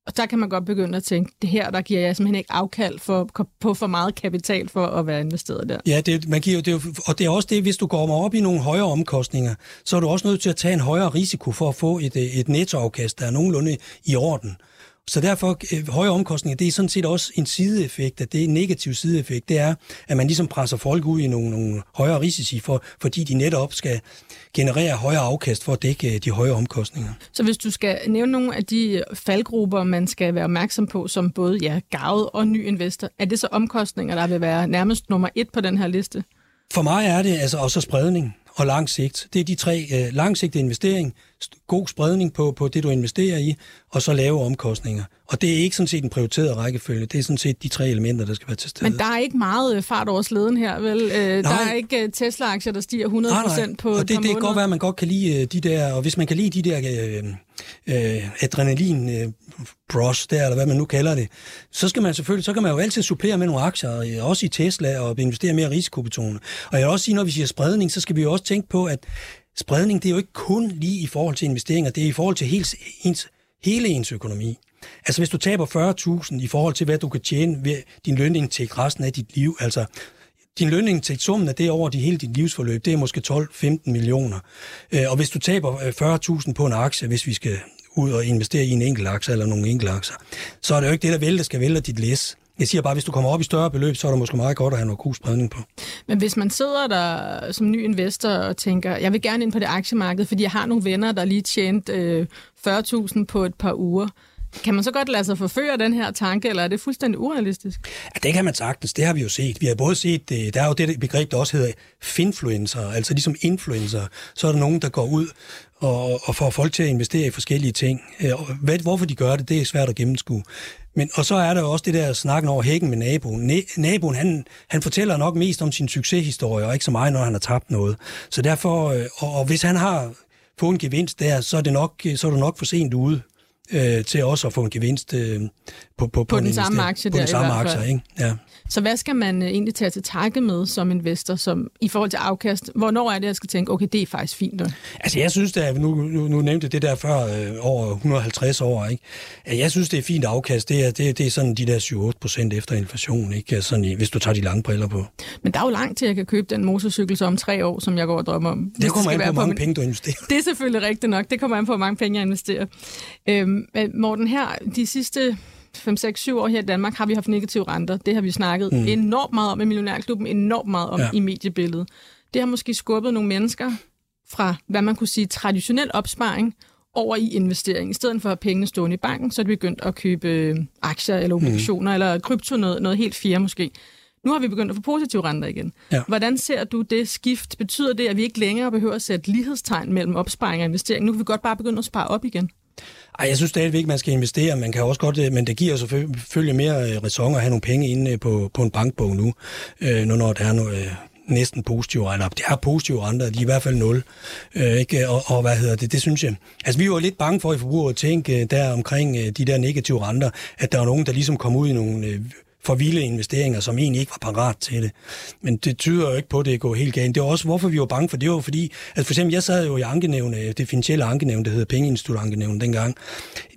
[SPEAKER 1] Og der kan man godt begynde at tænke, det her, der giver jeg simpelthen ikke afkald for, på for meget kapital for at være investeret der.
[SPEAKER 3] Ja, det, man giver, det, og det er også det, hvis du går op i nogle højere omkostninger, så er du også nødt til at tage en højere risiko for at få et, et nettoafkast, der er nogenlunde i orden. Så derfor, øh, høje omkostninger, det er sådan set også en sideeffekt, at det er en negativ sideeffekt, det er, at man ligesom presser folk ud i nogle, nogle højere risici, for, fordi de netop skal generere højere afkast for at dække øh, de høje omkostninger.
[SPEAKER 1] Så hvis du skal nævne nogle af de faldgrupper, man skal være opmærksom på, som både ja, gavet og ny investor, er det så omkostninger, der vil være nærmest nummer et på den her liste?
[SPEAKER 3] For mig er det altså også spredning og lang sigt. Det er de tre øh, langsigtede investering, god spredning på, på det, du investerer i, og så lave omkostninger. Og det er ikke sådan set en prioriteret rækkefølge. Det er sådan set de tre elementer, der skal være til stede.
[SPEAKER 1] Men der er ikke meget øh, fart over sleden her, vel? Øh, der er ikke øh, Tesla-aktier, der stiger 100% nej, nej. på
[SPEAKER 3] og det, det kan godt være, at man godt kan lide de der, og hvis man kan lide de der øh, øh, adrenalin øh, bros der, eller hvad man nu kalder det, så skal man selvfølgelig, så kan man jo altid supplere med nogle aktier, øh, også i Tesla, og investere mere risikobetonet. Og jeg vil også sige, når vi siger spredning, så skal vi jo også tænke på, at spredning, det er jo ikke kun lige i forhold til investeringer, det er i forhold til hele ens, hele ens økonomi. Altså hvis du taber 40.000 i forhold til, hvad du kan tjene ved din lønindtægt resten af dit liv, altså din lønindtægt, summen af det over de hele dit livsforløb, det er måske 12-15 millioner. Øh, og hvis du taber øh, 40.000 på en aktie, hvis vi skal ud og investere i en enkelt aktie eller nogle enkelte aktier, så er det jo ikke det, der vælter, skal vælte dit læs. Jeg siger bare, at hvis du kommer op i større beløb, så er det måske meget godt at have noget god spredning på.
[SPEAKER 1] Men hvis man sidder der som ny investor og tænker, jeg vil gerne ind på det aktiemarked, fordi jeg har nogle venner, der lige tjent øh, 40.000 på et par uger, kan man så godt lade sig forføre den her tanke, eller er det fuldstændig urealistisk?
[SPEAKER 3] Ja, det kan man sagtens. Det har vi jo set. Vi har både set, øh, der er jo det begreb, der også hedder finfluencer, altså ligesom influencer. Så er der nogen, der går ud og, og får folk til at investere i forskellige ting. Øh, hvad, hvorfor de gør det, det er svært at gennemskue. Men, og så er der jo også det der snakken over hækken med naboen. Næ, naboen, han, han fortæller nok mest om sin succeshistorie, og ikke så meget, når han har tabt noget. Så derfor, øh, og, og hvis han har fået en gevinst der, så er, det nok, så er du nok for sent ude øh, til også at få en gevinst øh, på, på, på,
[SPEAKER 1] på den samme aktie
[SPEAKER 3] på
[SPEAKER 1] der
[SPEAKER 3] den samme aktie, ikke? Ja.
[SPEAKER 1] Så hvad skal man øh, egentlig tage til takke med som investor som, i forhold til afkast? Hvornår er det, jeg skal tænke, okay, det er faktisk fint? Da?
[SPEAKER 3] Altså jeg synes, at nu, nu, nu nævnte det der før øh, over 150 år, ikke? Jeg synes, det er fint afkast. Det er, det, det er sådan de der 7-8 procent efter inflation, ikke? Sådan, hvis du tager de lange briller på.
[SPEAKER 1] Men der er jo langt til, at jeg kan købe den motorcykel så om tre år, som jeg går og drømmer om.
[SPEAKER 3] Det kommer an på, hvor mange min... penge du investerer.
[SPEAKER 1] Det er selvfølgelig rigtigt nok. Det kommer an på, hvor mange penge jeg investerer. Øhm, Morten, her de sidste 5-6-7 år her i Danmark har vi haft negative renter. Det har vi snakket mm. enormt meget om i Millionærklubben, enormt meget om ja. i mediebilledet. Det har måske skubbet nogle mennesker fra, hvad man kunne sige, traditionel opsparing over i investering. I stedet for at have pengene stående i banken, så er det begyndt at købe øh, aktier eller obligationer mm. eller krypto, noget, noget helt fjerde måske. Nu har vi begyndt at få positive renter igen. Ja. Hvordan ser du det skift? Betyder det, at vi ikke længere behøver at sætte lighedstegn mellem opsparing og investering? Nu kan vi godt bare begynde at spare op igen.
[SPEAKER 3] Ej, jeg synes stadigvæk, man skal investere. Man kan også godt, øh, men det giver selvfølgelig mere øh, ræson at have nogle penge inde øh, på, på en bankbog nu, øh, nu når der er noget, næsten positive renter. Det er positive renter, de er i hvert fald nul. Øh, ikke? Og, og, hvad hedder det, det synes jeg. Altså vi var lidt bange for i forbruget at tænke der omkring de der negative renter, at der var nogen, der ligesom kom ud i nogle øh, for vilde investeringer, som egentlig ikke var parat til det. Men det tyder jo ikke på, at det går helt galt. Det er også, hvorfor vi var bange for det, var fordi, altså for eksempel, jeg sad jo i ankenævne, det finansielle ankenævne, der hedder Pengeinstitutankenævne dengang,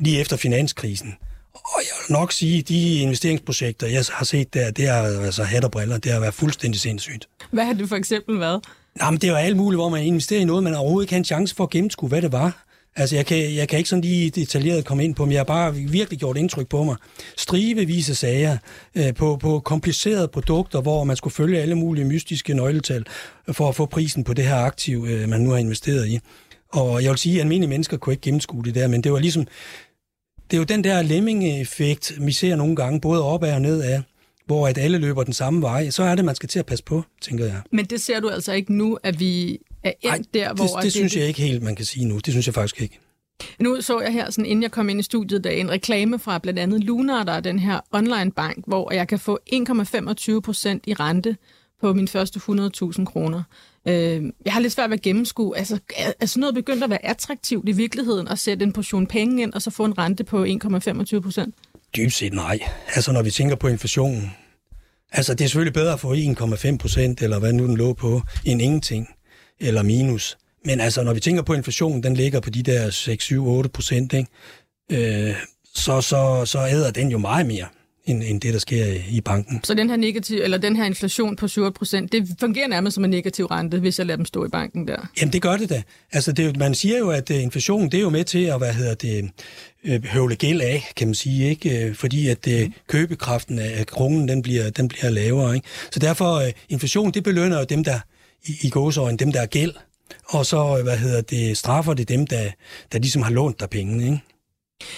[SPEAKER 3] lige efter finanskrisen. Og jeg vil nok sige, at de investeringsprojekter, jeg har set der, det er altså hat og briller, det har været fuldstændig sindssygt.
[SPEAKER 1] Hvad har det for eksempel været?
[SPEAKER 3] Jamen, det var alt muligt, hvor man investerer i noget, man overhovedet ikke har en chance for at gennemskue, hvad det var. Altså, jeg kan, jeg kan ikke sådan lige detaljeret komme ind på, men jeg har bare virkelig gjort indtryk på mig. Strivevise sager øh, på, på komplicerede produkter, hvor man skulle følge alle mulige mystiske nøgletal for at få prisen på det her aktiv, øh, man nu har investeret i. Og jeg vil sige, at almindelige mennesker kunne ikke gennemskue det der, men det var ligesom... Det er jo den der lemming-effekt, vi ser nogle gange, både opad og nedad hvor at alle løber den samme vej, så er det, man skal til at passe på, tænker jeg.
[SPEAKER 1] Men det ser du altså ikke nu, at vi er endt Ej, der, hvor...
[SPEAKER 3] Det, det, det synes jeg ikke helt, man kan sige nu. Det synes jeg faktisk ikke.
[SPEAKER 1] Nu så jeg her, sådan, inden jeg kom ind i studiet, der en reklame fra blandt andet Lunar, der er den her online bank, hvor jeg kan få 1,25 procent i rente på mine første 100.000 kroner. Øh, jeg har lidt svært ved at gennemskue. Altså, er, er sådan noget begyndt at være attraktivt i virkeligheden, at sætte en portion penge ind, og så få en rente på 1,25 procent?
[SPEAKER 3] Dybt set nej. Altså, når vi tænker på inflationen, altså, det er selvfølgelig bedre at få 1,5 procent, eller hvad nu den lå på, end ingenting, eller minus. Men altså, når vi tænker på inflationen, den ligger på de der 6, 7, 8 procent? Øh, så, så, så æder den jo meget mere end, end det, der sker i banken.
[SPEAKER 1] Så den her, negativ, eller den her inflation på 7 procent, det fungerer nærmest som en negativ rente, hvis jeg lader dem stå i banken der?
[SPEAKER 3] Jamen, det gør det da. Altså, det, man siger jo, at uh, inflation, det er jo med til at, hvad hedder det, uh, høvle gæld af, kan man sige, ikke? Uh, fordi at uh, købekraften af kronen, den bliver, den bliver lavere, ikke? Så derfor, inflation, det belønner jo dem, der i, i gåseøjne dem, der er gæld, og så, øh, hvad hedder det, straffer det dem, der, der ligesom har lånt der penge, ikke?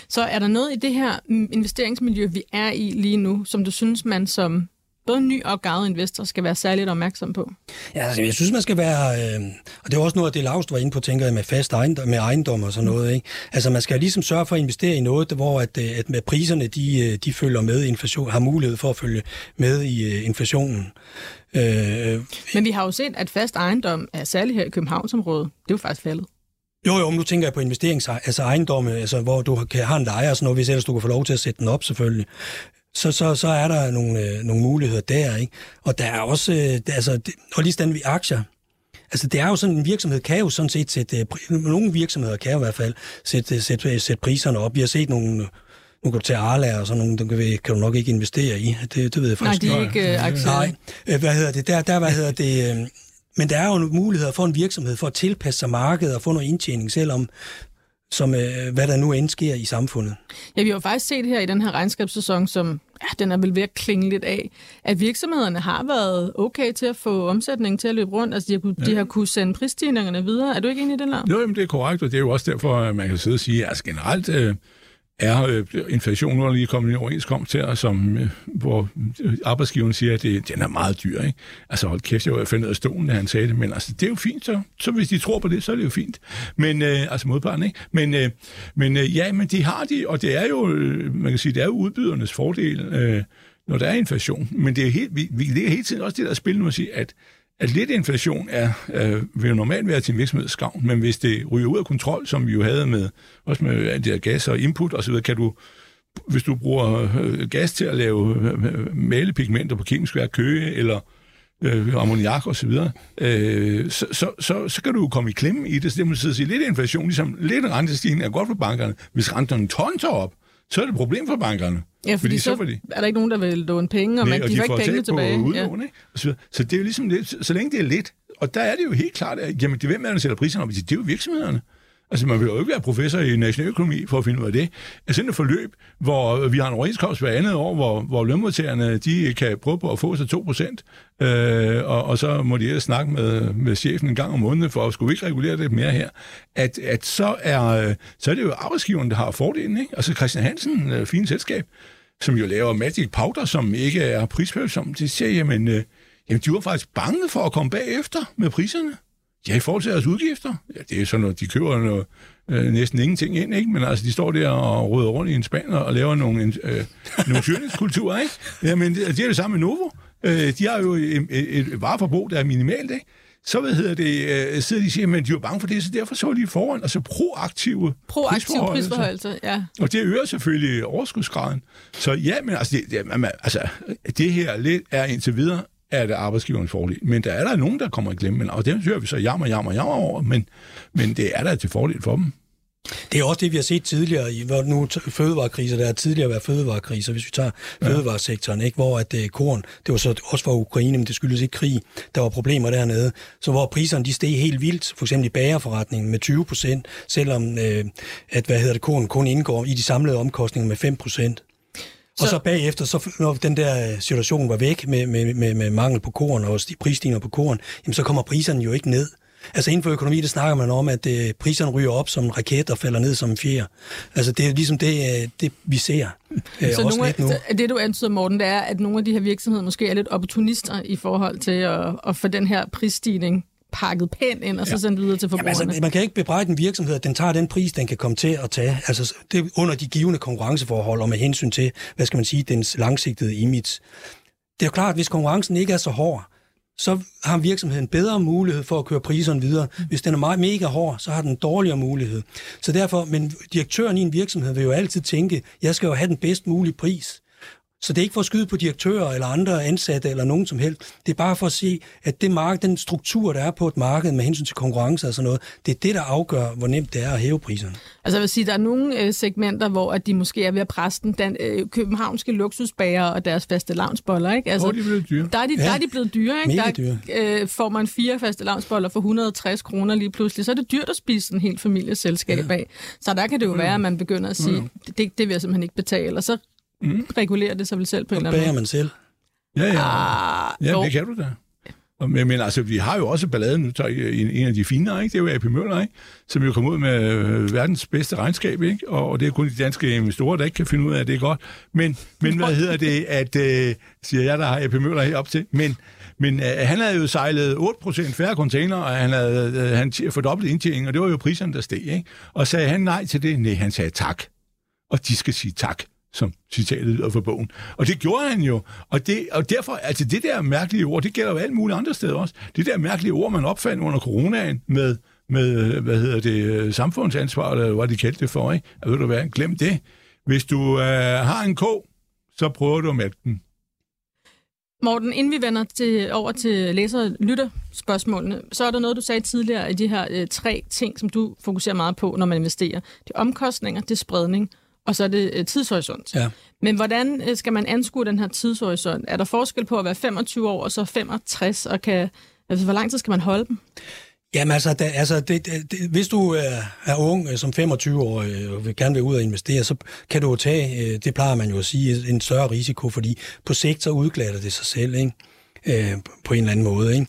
[SPEAKER 1] Så er der noget i det her investeringsmiljø, vi er i lige nu, som du synes, man som både ny og gavet investor skal være særligt opmærksom på?
[SPEAKER 3] Ja, altså, jeg synes, man skal være... Øh, og det er også noget af det, Lars var inde på, tænker jeg, med fast ejendom, med ejendom og sådan noget. Ikke? Altså, man skal ligesom sørge for at investere i noget, hvor at, øh, at med priserne, de, øh, de følger med inflation, har mulighed for at følge med i uh, inflationen.
[SPEAKER 1] Øh, Men vi har jo set, at fast ejendom, er særligt her i Københavnsområdet, det er jo faktisk faldet.
[SPEAKER 3] Jo, jo, nu tænker jeg på investerings, altså ejendomme, altså, hvor du kan have en lejer og sådan noget, hvis ellers du kan få lov til at sætte den op selvfølgelig. Så, så, så er der nogle, øh, nogle muligheder der, ikke? Og der er også, øh, altså, det, og lige stand ved aktier. Altså, det er jo sådan, en virksomhed kan jo sådan set sætte, øh, nogle virksomheder kan jo i hvert fald sætte, sætte, sætte priserne op. Vi har set nogle, nu kan du tage Arla og sådan nogle, dem kan, kan du nok ikke investere i. Det, det ved jeg faktisk
[SPEAKER 1] Nej, de er ikke uh, aktier.
[SPEAKER 3] Nej, hvad hedder det? Der, der hvad hedder det? Men der er jo muligheder for en virksomhed for at tilpasse sig markedet og få noget indtjening, selvom som øh, hvad der nu end sker i samfundet.
[SPEAKER 1] Ja, vi har jo faktisk set her i den her regnskabssæson, som ja, den er vel ved at klinge lidt af, at virksomhederne har været okay til at få omsætningen til at løbe rundt. Altså, de har, ja. de har kunnet sende prisstigningerne videre. Er du ikke enig i den, Lars?
[SPEAKER 2] Jo, jamen, det er korrekt, og det er jo også derfor, at man kan sidde og sige, at altså, generelt... Øh er øh, inflationen nu lige kommet en overenskomst her, som, øh, hvor øh, arbejdsgiveren siger, at det, den er meget dyr. Ikke? Altså hold kæft, jeg var faldet ned af stolen, da han sagde det, men altså, det er jo fint, så, så hvis de tror på det, så er det jo fint. Men, øh, altså modparten, ikke? Men, øh, men øh, ja, men de har de, og det er jo, øh, man kan sige, det er jo udbydernes fordel, øh, når der er inflation. Men det er helt, vi, vi ligger hele tiden også det der spil nu at sige, at at lidt inflation er, øh, vil jo normalt være til en virksomheds skavn, men hvis det ryger ud af kontrol, som vi jo havde med, også med alt det her gas og input osv., kan du, hvis du bruger øh, gas til at lave øh, øh malepigmenter på kemisk værk, køge eller øh, ammoniak og så videre, øh, så, så, så, så kan du jo komme i klemme i det. Så det må sige, lidt inflation, ligesom lidt rentestigning er godt for bankerne. Hvis renterne tonser op, så er det et problem for bankerne.
[SPEAKER 1] Ja, fordi, fordi så, så de, er der ikke nogen, der vil låne penge, og man, de, de får ikke penge tilbage.
[SPEAKER 2] Udlån, ja. så, så det er jo ligesom lidt, så længe det er lidt, og der er det jo helt klart, at jamen, det, hvem er der sætter priserne op? Det er jo virksomhederne. Altså, man vil jo ikke være professor i nationaløkonomi for at finde ud af det. Altså, sådan et forløb, hvor vi har en overenskomst hver andet år, hvor, hvor lønmodtagerne, de kan prøve på at få sig 2 procent, øh, og, og så må de ellers snakke med, med chefen en gang om måneden, for at skulle ikke regulere det mere her, at, at så, er, så er det jo arbejdsgiveren, der har fordelen, ikke? Altså, Christian Hansen, øh, fint selskab, som jo laver Magic Powder, som ikke er prisfølsom, de siger, jamen, øh, jamen, de var faktisk bange for at komme bagefter med priserne. Ja, i forhold til deres udgifter. Ja, det er sådan noget, de køber noget, øh, næsten ingenting ind, ikke? Men altså, de står der og råder rundt i en spand og laver nogle, øh, nogle tyrningskulturer, ikke? Jamen, det, det er det samme med Novo. Øh, de har jo et, et, et vareforbrug, der er minimalt, ikke? Så hvad hedder det, øh, sidder de og siger, men de er bange for det, så derfor så de foran, altså proaktive
[SPEAKER 1] Proaktive prisforholdelser, ja.
[SPEAKER 2] Og det øger selvfølgelig overskudsgraden. Så ja, men altså det, det, man, altså, det her lidt er indtil videre er det arbejdsgiverens fordel. Men der er der nogen, der kommer i glemme, og det hører vi så jammer, jammer, jammer over, men, men det er der til fordel for dem.
[SPEAKER 3] Det er også det, vi har set tidligere, i, hvor nu fødevarekriser, der har tidligere været fødevarekriser, hvis vi tager ja. fødevaresektoren, ikke? hvor at uh, korn, det var så også for Ukraine, men det skyldes ikke krig, der var problemer dernede, så hvor priserne de steg helt vildt, for eksempel i bagerforretningen med 20 procent, selvom uh, at, hvad hedder det, korn kun indgår i de samlede omkostninger med 5 procent. Og så bagefter, så, når den der situation var væk med, med, med, med mangel på korn og prisstigninger på korn, jamen, så kommer priserne jo ikke ned. Altså inden for økonomi, det snakker man om, at øh, priserne ryger op som en raket og falder ned som en fjer. Altså det er ligesom det, øh, det vi ser.
[SPEAKER 1] Øh, så nogle af, nu. det du antyder, Morten, det er, at nogle af de her virksomheder måske er lidt opportunister i forhold til at, at få den her prisstigning pakket pænt ind, og så
[SPEAKER 2] Ja.
[SPEAKER 1] sendt videre til
[SPEAKER 3] Jamen,
[SPEAKER 1] forbrugerne.
[SPEAKER 3] altså, man kan ikke bebrejde en virksomhed, at den tager den pris, den kan komme til at tage. Altså, det er under de givende konkurrenceforhold og med hensyn til, hvad skal man sige, dens langsigtede image. Det er jo klart, at hvis konkurrencen ikke er så hård, så har virksomheden bedre mulighed for at køre priserne videre. Hvis den er meget mega hård, så har den en dårligere mulighed. Så derfor, men direktøren i en virksomhed vil jo altid tænke, jeg skal jo have den bedst mulige pris. Så det er ikke for at skyde på direktører eller andre ansatte eller nogen som helst. Det er bare for at se, at det marked, den struktur, der er på et marked med hensyn til konkurrence og sådan noget, det er det, der afgør, hvor nemt det er at hæve priserne.
[SPEAKER 1] Altså jeg vil sige, der er nogle øh, segmenter, hvor at de måske er ved at presse den, den øh, københavnske luksusbager og deres faste lavnsboller, ikke? Altså,
[SPEAKER 2] er de blevet dyre?
[SPEAKER 1] Der er de,
[SPEAKER 3] Ja.
[SPEAKER 1] der er de blevet dyre, ikke?
[SPEAKER 3] Mega
[SPEAKER 1] der
[SPEAKER 3] dyre.
[SPEAKER 1] Øh, får man fire faste lavnsboller for 160 kroner lige pludselig, så er det dyrt at spise en helt familieselskab af. Så der kan det jo være, at man begynder at sige, det, det vil jeg simpelthen ikke betale, og så regulerer det sig vel selv på en eller anden måde.
[SPEAKER 3] man selv.
[SPEAKER 2] Ja, ja.
[SPEAKER 1] Ah,
[SPEAKER 2] Ja,
[SPEAKER 1] jo.
[SPEAKER 2] det kan du da. Men, men altså, vi har jo også balladen, nu tager en, en af de finere, ikke? det er jo AP Møller, ikke? som jo kom ud med øh, verdens bedste regnskab, ikke? Og, og det er kun de danske investorer, der ikke kan finde ud af, at det er godt. Men, men hvad hedder det, at, øh, siger jeg, der har AP Møller herop til, men, men øh, han havde jo sejlet 8% færre container, og han havde øh, han fordoblet indtjeningen, og det var jo priserne, der steg. Ikke? Og sagde han nej til det? Nej, han sagde tak. Og de skal sige tak som citatet lyder fra bogen. Og det gjorde han jo. Og, det, og derfor, altså det der mærkelige ord, det gælder jo alt muligt andre steder også. Det der mærkelige ord, man opfandt under coronaen med, med hvad hedder det, samfundsansvar, eller hvad de kaldte det for, ikke? Jeg ved du hvad, glem det. Hvis du øh, har en ko, så prøver du at mælke den.
[SPEAKER 1] Morten, inden vi vender til, over til læser- og lytterspørgsmålene, så er der noget, du sagde tidligere i de her øh, tre ting, som du fokuserer meget på, når man investerer. Det er omkostninger, det er spredning, og så er det øh, tidshorisont.
[SPEAKER 3] Ja.
[SPEAKER 1] Men hvordan øh, skal man anskue den her tidshorisont? Er der forskel på at være 25 år og så 65, og kan, altså, hvor lang tid skal man holde dem?
[SPEAKER 3] Jamen altså, da, altså det, det, hvis du er, er ung øh, som 25-årig og vil gerne vil ud og investere, så kan du jo tage, øh, det plejer man jo at sige, en større risiko, fordi på sigt så udglatter det sig selv, ikke? Øh, på en eller anden måde. Ikke?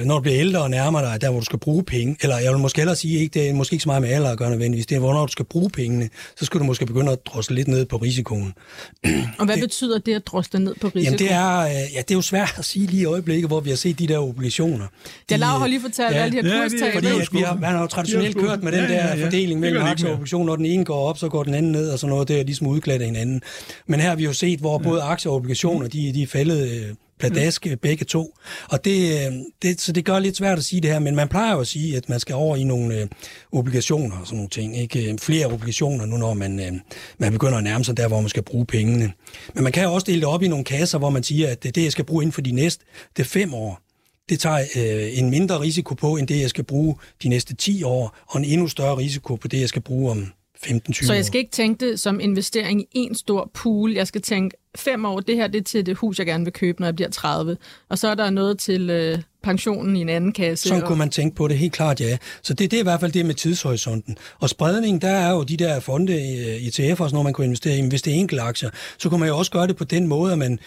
[SPEAKER 3] Øh, når du bliver ældre og nærmer dig der, hvor du skal bruge penge, eller jeg vil måske hellere sige, ikke, det er måske ikke så meget med alder at gøre nødvendigvis, det er, hvornår du skal bruge pengene, så skal du måske begynde at drosle lidt ned på risikoen. [CLEARS THROAT]
[SPEAKER 1] Og hvad det, betyder det at drosle ned på risiko?
[SPEAKER 3] Jamen det er, øh, ja, det er jo svært at sige lige i øjeblikket, hvor vi har set de der obligationer.
[SPEAKER 1] Ja, Laura har lige fortalt,
[SPEAKER 3] ja,
[SPEAKER 1] alle de her
[SPEAKER 2] ja, er-
[SPEAKER 1] kurstab.
[SPEAKER 3] fordi at vi har, man har jo traditionelt kørt med den der
[SPEAKER 2] Ja, ja, ja.
[SPEAKER 3] fordeling mellem aktier og obligationer. Når den ene går op, så går den anden ned, og sådan noget. Det er ligesom udglatte hinanden. Men her har vi jo set, hvor både aktier og obligationer, de, de er faldet øh, pladask mm. begge to. Og det, øh, det, så det gør lidt svært at sige det her, men man plejer jo at sige, at man skal over i nogle øh, obligationer og sådan nogle ting. Ikke? Øh, flere obligationer nu, når man, øh, man begynder at nærme sig der, hvor man skal bruge pengene. Men man kan jo også dele det op i nogle kasser, hvor man siger, at det, det jeg skal bruge inden for de næste, det fem år det tager øh, en mindre risiko på, end det, jeg skal bruge de næste 10 år, og en endnu større risiko på det, jeg skal bruge om 15-20 år.
[SPEAKER 1] Så jeg skal ikke tænke det som investering i en stor pool. Jeg skal tænke, fem år, det her det er til det hus, jeg gerne vil købe, når jeg bliver 30. Og så er der noget til øh, pensionen i en anden kasse.
[SPEAKER 3] Sådan
[SPEAKER 1] og...
[SPEAKER 3] kunne man tænke på det, helt klart ja. Så det, det er i hvert fald det med tidshorisonten. Og spredning, der er jo de der fonde, øh, ETF'er, når man kunne investere i, hvis det er enkelte aktier, så kunne man jo også gøre det på den måde, at man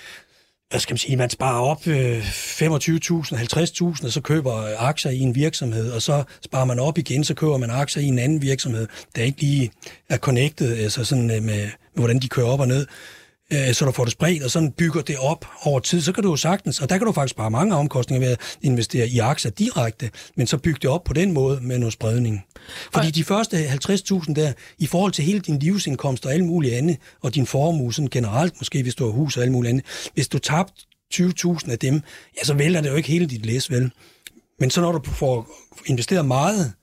[SPEAKER 3] hvad skal man sige, man sparer op øh, 25.000, 50.000, og så køber aktier i en virksomhed, og så sparer man op igen, så køber man aktier i en anden virksomhed, der ikke lige er connected, altså sådan øh, med, med, hvordan de kører op og ned øh, så du får det spredt, og sådan bygger det op over tid, så kan du jo sagtens, og der kan du faktisk spare mange omkostninger ved at investere i aktier direkte, men så bygge det op på den måde med noget spredning. Fordi de første 50.000 der, i forhold til hele din livsindkomst og alt muligt andet, og din formue sådan generelt, måske hvis du har hus og alt muligt andet, hvis du tabte 20.000 af dem, ja, så vælter det jo ikke hele dit læs, vel? Men så når du får investeret meget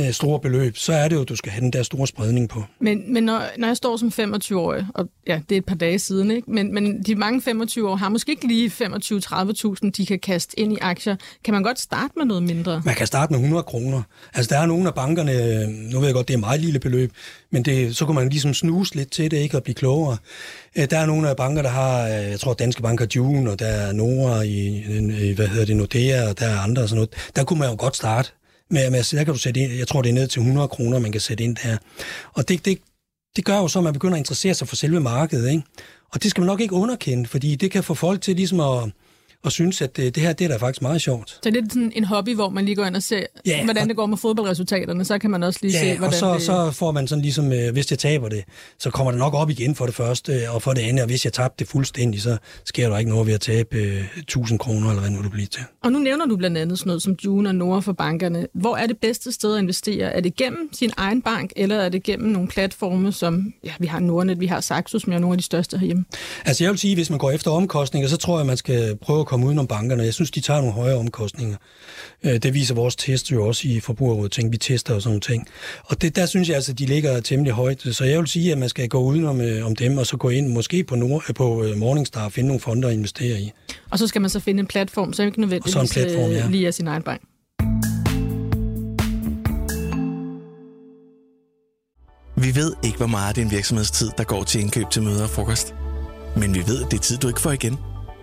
[SPEAKER 3] øh, store beløb, så er det jo, at du skal have den der store spredning på.
[SPEAKER 1] Men, men når, når jeg står som 25-årig, og ja, det er et par dage siden, ikke? Men, men de mange 25 år har måske ikke lige 25-30.000, de kan kaste ind i aktier. Kan man godt starte med noget mindre?
[SPEAKER 3] Man kan starte med 100 kroner. Altså, der er nogle af bankerne, øh, nu ved jeg godt, det er et meget lille beløb, men det, så kan man ligesom snuse lidt til det, ikke at blive klogere. Øh, Der er nogle af banker, der har, øh, jeg tror, Danske Banker June, og der er Nora i, i hvad hedder det, Nordea, og der er andre og sådan noget. Der kunne man jo godt starte. Med, med, der kan du sætte ind, jeg tror, det er ned til 100 kroner, man kan sætte ind der. Og det, det, det gør jo så, at man begynder at interessere sig for selve markedet, ikke? Og det skal man nok ikke underkende, fordi det kan få folk til ligesom at, og synes, at det, det her det er da faktisk meget sjovt.
[SPEAKER 1] Så det er sådan en hobby, hvor man lige går ind og ser,
[SPEAKER 3] Ja,
[SPEAKER 1] hvordan
[SPEAKER 3] og-
[SPEAKER 1] det går med fodboldresultaterne. Så kan man også lige se,
[SPEAKER 3] Ja,
[SPEAKER 1] hvordan
[SPEAKER 3] og så,
[SPEAKER 1] det...
[SPEAKER 3] så får man sådan ligesom, øh, hvis jeg taber det, så kommer det nok op igen for det første, og for det andet, og hvis jeg tabte det fuldstændig, så sker der ikke noget ved at tabe øh, 1000 kroner, eller hvad nu det bliver til.
[SPEAKER 1] Og nu nævner du blandt andet sådan noget som June og Nora for bankerne. Hvor er det bedste sted at investere? Er det gennem sin egen bank, eller er det gennem nogle platforme, som ja, vi har Nordnet, vi har Saxo, som er nogle af de største herhjemme?
[SPEAKER 3] Altså jeg vil sige, hvis man går efter omkostninger, så tror jeg, man skal prøve komme udenom bankerne. Jeg synes, de tager nogle højere omkostninger. Øh, Det viser vores test jo også i Forbrugerrådet ting. Vi tester og sådan nogle ting. Og det, der synes jeg altså, de ligger temmelig højt. Så jeg vil sige, at man skal gå udenom øh, om dem, og så gå ind måske på, Nord, øh, på øh, Morningstar og finde nogle fonder at investere i.
[SPEAKER 1] Og så skal man så finde en platform, så ikke nødvendigvis
[SPEAKER 3] Og så en platform, ja.
[SPEAKER 1] lige af sin egen bank.
[SPEAKER 4] Vi ved ikke, hvor meget af din virksomhedstid, der går til indkøb til møder og frokost. Men vi ved, at det er tid, du ikke får igen.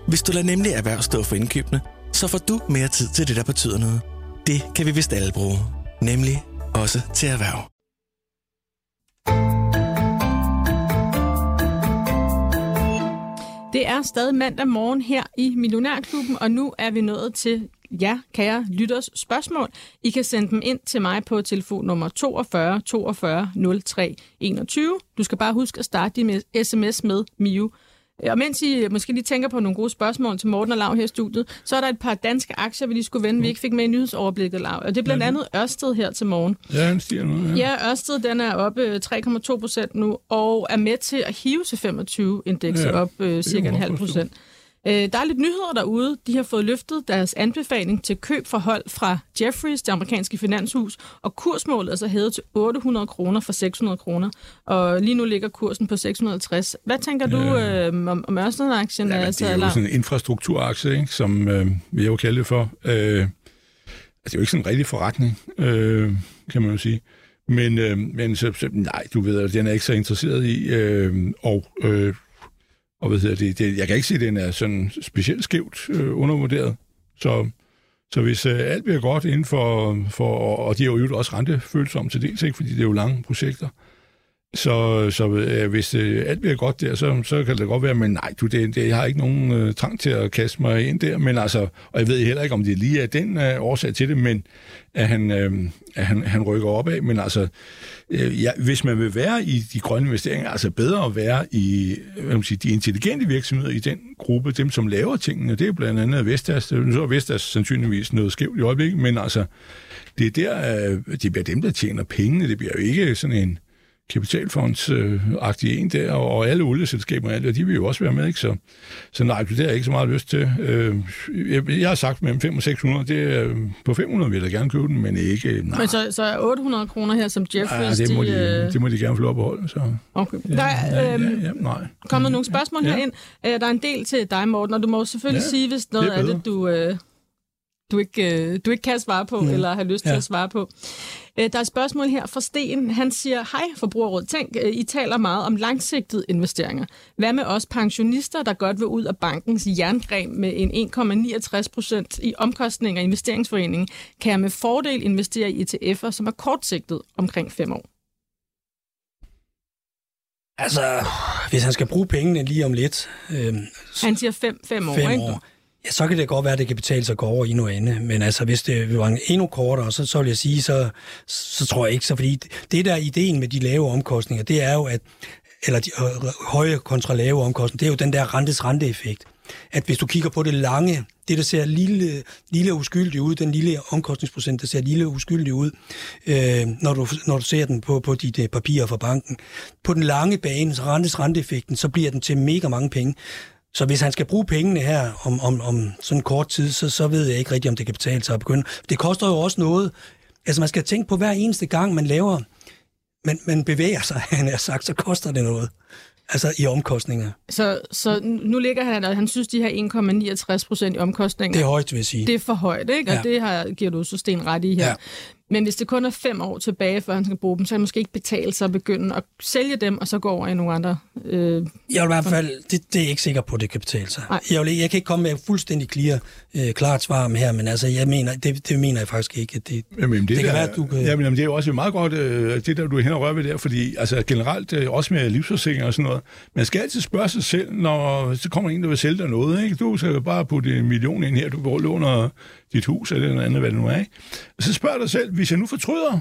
[SPEAKER 4] Hvis du lader nemlig erhverv stå for indkøbene, så får du mere tid til det, der betyder noget. Det kan vi vist alle bruge. Nemlig også til erhverv.
[SPEAKER 1] Det er stadig mandag morgen her i Millionærklubben, og nu er vi nået til ja, kære lytters spørgsmål. I kan sende dem ind til mig på telefonnummer 42 42 03 21. Du skal bare huske at starte din sms med Mio. Og mens I måske lige tænker på nogle gode spørgsmål til Morten og Lav her i studiet, så er der et par danske aktier, vi lige skulle vende, vi ikke fik med i nyhedsoverblikket, Lav. Og det er blandt andet Ørsted her til morgen.
[SPEAKER 2] Ja, han stiger nu. Ja.
[SPEAKER 1] Ja, Ørsted den er oppe 3,2 procent nu, og er med til at hive til 25-indekset
[SPEAKER 2] Ja,
[SPEAKER 1] op øh, cirka en halv
[SPEAKER 2] forstå.
[SPEAKER 1] Øh, der er lidt nyheder derude. De har fået løftet deres anbefaling til køb for hold fra Jeffries, det amerikanske finanshus, og kursmålet er så hævet til 800 kroner fra 600 kroner. Og lige nu ligger kursen på 650. Hvad tænker du øh, om, om Ørsted-aktien?
[SPEAKER 2] Ja,
[SPEAKER 1] altså,
[SPEAKER 2] det er jo
[SPEAKER 1] eller-
[SPEAKER 2] sådan en infrastrukturaktie, ikke, som øh, vi jo kalde det for. Øh, altså, det er jo ikke sådan en rigtig forretning, øh, kan man jo sige. Men, øh, men så, så, nej, du ved, den er ikke så interesseret i. Øh, og, øh, og hvad hedder det, det, jeg kan ikke sige, at den er sådan specielt skævt øh, undervurderet. Så, så hvis øh, alt bliver godt inden for, for og de er jo også rentefølsomme til dels, ikke, fordi det er jo lange projekter, så, så øh, hvis øh, alt bliver godt der, så, så kan det godt være, men nej, du, det, det, jeg har ikke nogen øh, trang til at kaste mig ind der, men altså, og jeg ved heller ikke, om det lige er den øh, årsag til det, men at han, øh, at han, han rykker op af. men altså, øh, ja, hvis man vil være i de grønne investeringer, altså bedre at være i hvad man siger, de intelligente virksomheder i den gruppe, dem som laver tingene, det er blandt andet Vestas, så er Vestas sandsynligvis noget skævt i øjeblikket, men altså, det er der, øh, det bliver dem, der tjener pengene, det bliver jo ikke sådan en kapitalfondsagtig en der, og, og alle olieselskaber, og alt, de vil jo også være med, ikke? Så, så nej, det har jeg ikke så meget lyst til. Øh, jeg, jeg har sagt mellem 5 og 600, det er, på 500 vil jeg da gerne købe den, men ikke, nej.
[SPEAKER 1] Men så, så er 800 kroner her, som
[SPEAKER 2] Ja,
[SPEAKER 1] Jeffries...
[SPEAKER 2] det, må
[SPEAKER 1] de,
[SPEAKER 2] de,
[SPEAKER 1] øh,
[SPEAKER 2] det må de gerne få lov at beholde. Så.
[SPEAKER 1] Okay.
[SPEAKER 2] Ja,
[SPEAKER 1] Der er,
[SPEAKER 2] ja,
[SPEAKER 1] øhm,
[SPEAKER 2] ja, ja, nej.
[SPEAKER 1] kommet nogle spørgsmål
[SPEAKER 2] Ja.
[SPEAKER 1] herind. Øh, der er en del til dig, Morten, og du må selvfølgelig
[SPEAKER 2] Ja,
[SPEAKER 1] sige, hvis noget
[SPEAKER 2] er
[SPEAKER 1] af det, du, øh, du, ikke, øh, du ikke kan svare på, mm. eller har lyst til
[SPEAKER 3] Ja.
[SPEAKER 1] at svare på. Øh, der er et spørgsmål her fra Sten. Han siger, hej Forbrugerråd, tænk, øh, I taler meget om langsigtede investeringer. Hvad med os pensionister, der godt vil ud af bankens jerngren med en 1,69 procent i omkostninger af investeringsforeningen? Kan jeg med fordel investere i ETF'er, som er kortsigtet omkring fem år?
[SPEAKER 3] Altså, hvis han skal bruge pengene lige om lidt, øh,
[SPEAKER 1] Han siger fem, fem år,
[SPEAKER 3] fem
[SPEAKER 1] ikke?
[SPEAKER 3] år, ja, så kan det godt være, at det kan betale sig at gå over i ende. Men altså, hvis det var endnu kortere, så, så vil jeg sige, så, så tror jeg ikke så. Fordi det der er ideen med de lave omkostninger, det er jo, at eller de øh, høje kontra lave omkostninger, det er jo den der rentes renteeffekt. At hvis du kigger på det lange, det der ser lille, lille uskyldig uskyldigt ud, den lille omkostningsprocent, der ser lille uskyldig uskyldigt ud, øh, når, du, når du ser den på, på dit øh, papirer fra banken. På den lange bane, så rentes renteeffekten, så bliver den til mega mange penge. Så hvis han skal bruge pengene her om, om, om sådan kort tid, så, så ved jeg ikke rigtigt, om det kan betale sig at begynde. Det koster jo også noget. Altså man skal tænke på hver eneste gang, man laver, man, man bevæger sig, [LAUGHS] han har sagt, så koster det noget. Altså i omkostninger.
[SPEAKER 1] Så, så nu ligger han, og han synes, de her 1,69 procent i omkostninger,
[SPEAKER 3] Det er højt, vil jeg sige.
[SPEAKER 1] det er for højt, ikke? Og
[SPEAKER 3] Ja.
[SPEAKER 1] det har, giver du så sten ret i her.
[SPEAKER 3] Ja.
[SPEAKER 1] Men hvis det kun er fem år tilbage, før han skal bruge dem, så er det måske ikke betale sig at begynde at sælge dem, og så gå over i nogle andre... Øh...
[SPEAKER 3] Jeg vil i hvert fald, det, det er jeg ikke sikker på, at det kan betale sig.
[SPEAKER 1] Nej.
[SPEAKER 3] Jeg, vil, jeg kan ikke komme med fuldstændig clear, øh, klart svar med her, men altså, jeg mener, det, det mener jeg faktisk ikke. At det,
[SPEAKER 2] Jamen, det,
[SPEAKER 3] det kan
[SPEAKER 2] der,
[SPEAKER 3] være, at du kan...
[SPEAKER 2] Jamen, jamen, det er jo også meget godt, øh, det der, du er hen og rører ved der, fordi altså, generelt øh, også med livsforsikring og sådan noget, man skal altid spørge sig selv, når så kommer en, der vil sælge dig noget, ikke? Du skal jo bare putte en million ind her, du går og låner dit hus eller noget andet, hvad det nu er, ikke? Og så spørger dig selv, hvis jeg nu fortryder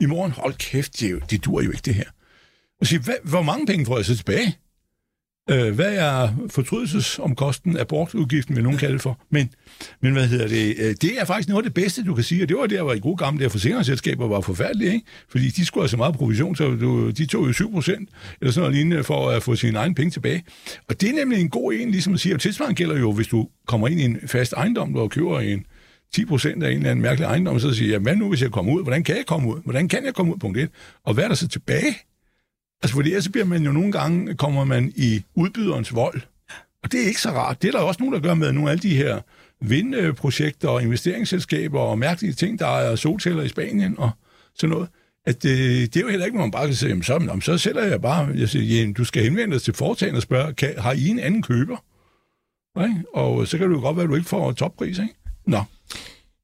[SPEAKER 2] i morgen, hold kæft, det, jo, det dur jo ikke det her. Og sige, hvad, hvor mange penge får jeg så tilbage? Øh, hvad er fortrydelsesomkosten, abortudgiften, vil nogen kalde det for? Men, men hvad hedder det? Øh, Det er faktisk noget af det bedste, du kan sige, og det var der, hvor i gode gamle der forsikringsselskaber var forfærdelige, ikke? Fordi de skulle have så meget provision, så du, de tog jo 7 procent, eller sådan noget lignende, for at få sine egne penge tilbage. Og det er nemlig en god en, ligesom at sige, og tilsvarende gælder jo, hvis du kommer ind i en fast ejendom, du køber en 10 procent af en eller anden mærkelig ejendom, så siger jeg, hvad nu, hvis jeg kommer ud? Hvordan kan jeg komme ud? Hvordan kan jeg komme ud? Punkt 1. Og hvad er der så tilbage? Altså, fordi ellers bliver man jo nogle gange, kommer man i udbyderens vold. Og det er ikke så rart. Det er der også nogen, der gør med nogle af alle de her vindprojekter og investeringsselskaber og mærkelige ting, der er solceller i Spanien og sådan noget. At det, det er jo heller ikke, hvor man bare kan sige, jamen, så, jamen, så sælger jeg bare, jeg siger, jamen, du skal henvende dig til foretagen og spørge, kan, har I en anden køber? Ikke? Og så kan det jo godt være, at du ikke får toppris, ikke? Nå,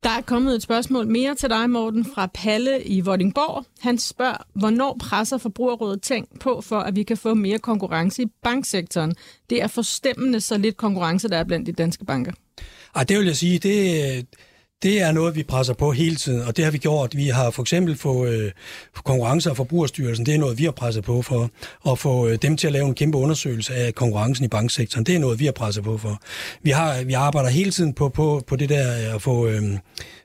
[SPEAKER 1] Der er kommet et spørgsmål mere til dig, Morten, fra Palle i Vordingborg. Han spørger, hvornår presser Forbrugerrådet Tænk på, for at vi kan få mere konkurrence i banksektoren? Det er forstemmende så lidt konkurrence, der er blandt de danske banker.
[SPEAKER 3] Ej, det vil jeg sige, det, det er noget, vi presser på hele tiden, og det har vi gjort. Vi har for eksempel fået øh, konkurrence- og forbrugerstyrelsen, det er noget, vi har presset på for, at få øh, dem til at lave en kæmpe undersøgelse af konkurrencen i banksektoren. Det er noget, vi har presset på for. Vi, har, vi arbejder hele tiden på, på, på det der øh, at få... Øh,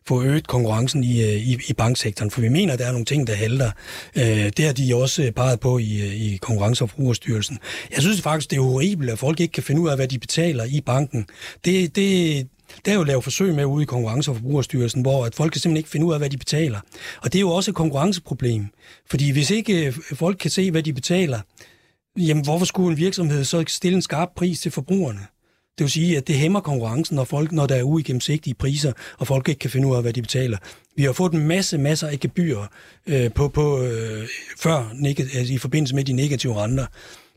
[SPEAKER 3] få øget konkurrencen i, øh, i, i banksektoren, for vi mener, at der er nogle ting, der halter. Øh, det har de også øh, peget på i, øh, i Konkurrence- og Forbrugerstyrelsen. Jeg synes faktisk, det er horribelt, at folk ikke kan finde ud af, hvad de betaler i banken. Det, det, der er jo lavet forsøg med ude i Konkurrence- og Forbrugerstyrelsen, hvor at folk kan simpelthen ikke finde ud af, hvad de betaler. Og det er jo også et konkurrenceproblem. Fordi hvis ikke øh, folk kan se, hvad de betaler, jamen hvorfor skulle en virksomhed så ikke stille en skarp pris til forbrugerne? Det vil sige, at det hæmmer konkurrencen, når, folk, når der er uigennemsigtige priser, og folk ikke kan finde ud af, hvad de betaler. Vi har fået en masse, masser af gebyrer øh, på, på, øh, før altså, i forbindelse med de negative renter.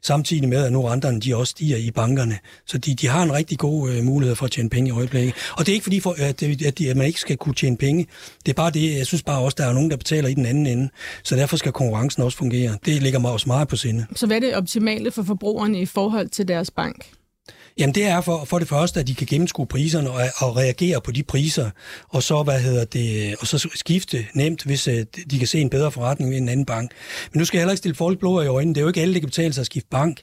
[SPEAKER 3] Samtidig med, at nu renterne de også stiger i bankerne. Så de, de har en rigtig god øh, mulighed for at tjene penge i øjeblikket. Og det er ikke fordi, for, at, øh, at, de, at man ikke skal kunne tjene penge. Det er bare det, jeg synes bare også, der er nogen, der betaler i den anden ende. Så derfor skal konkurrencen også fungere. Det ligger mig også meget på sinde.
[SPEAKER 1] Så hvad er det optimale for forbrugerne i forhold til deres bank?
[SPEAKER 3] Jamen det er for, for det første, at de kan gennemskue priserne og, og reagere på de priser, og så, hvad hedder det, og så skifte nemt, hvis øh, de kan se en bedre forretning ved en anden bank. Men nu skal jeg heller ikke stille folk blå i øjnene. Det er jo ikke alle, der kan betale sig at skifte bank.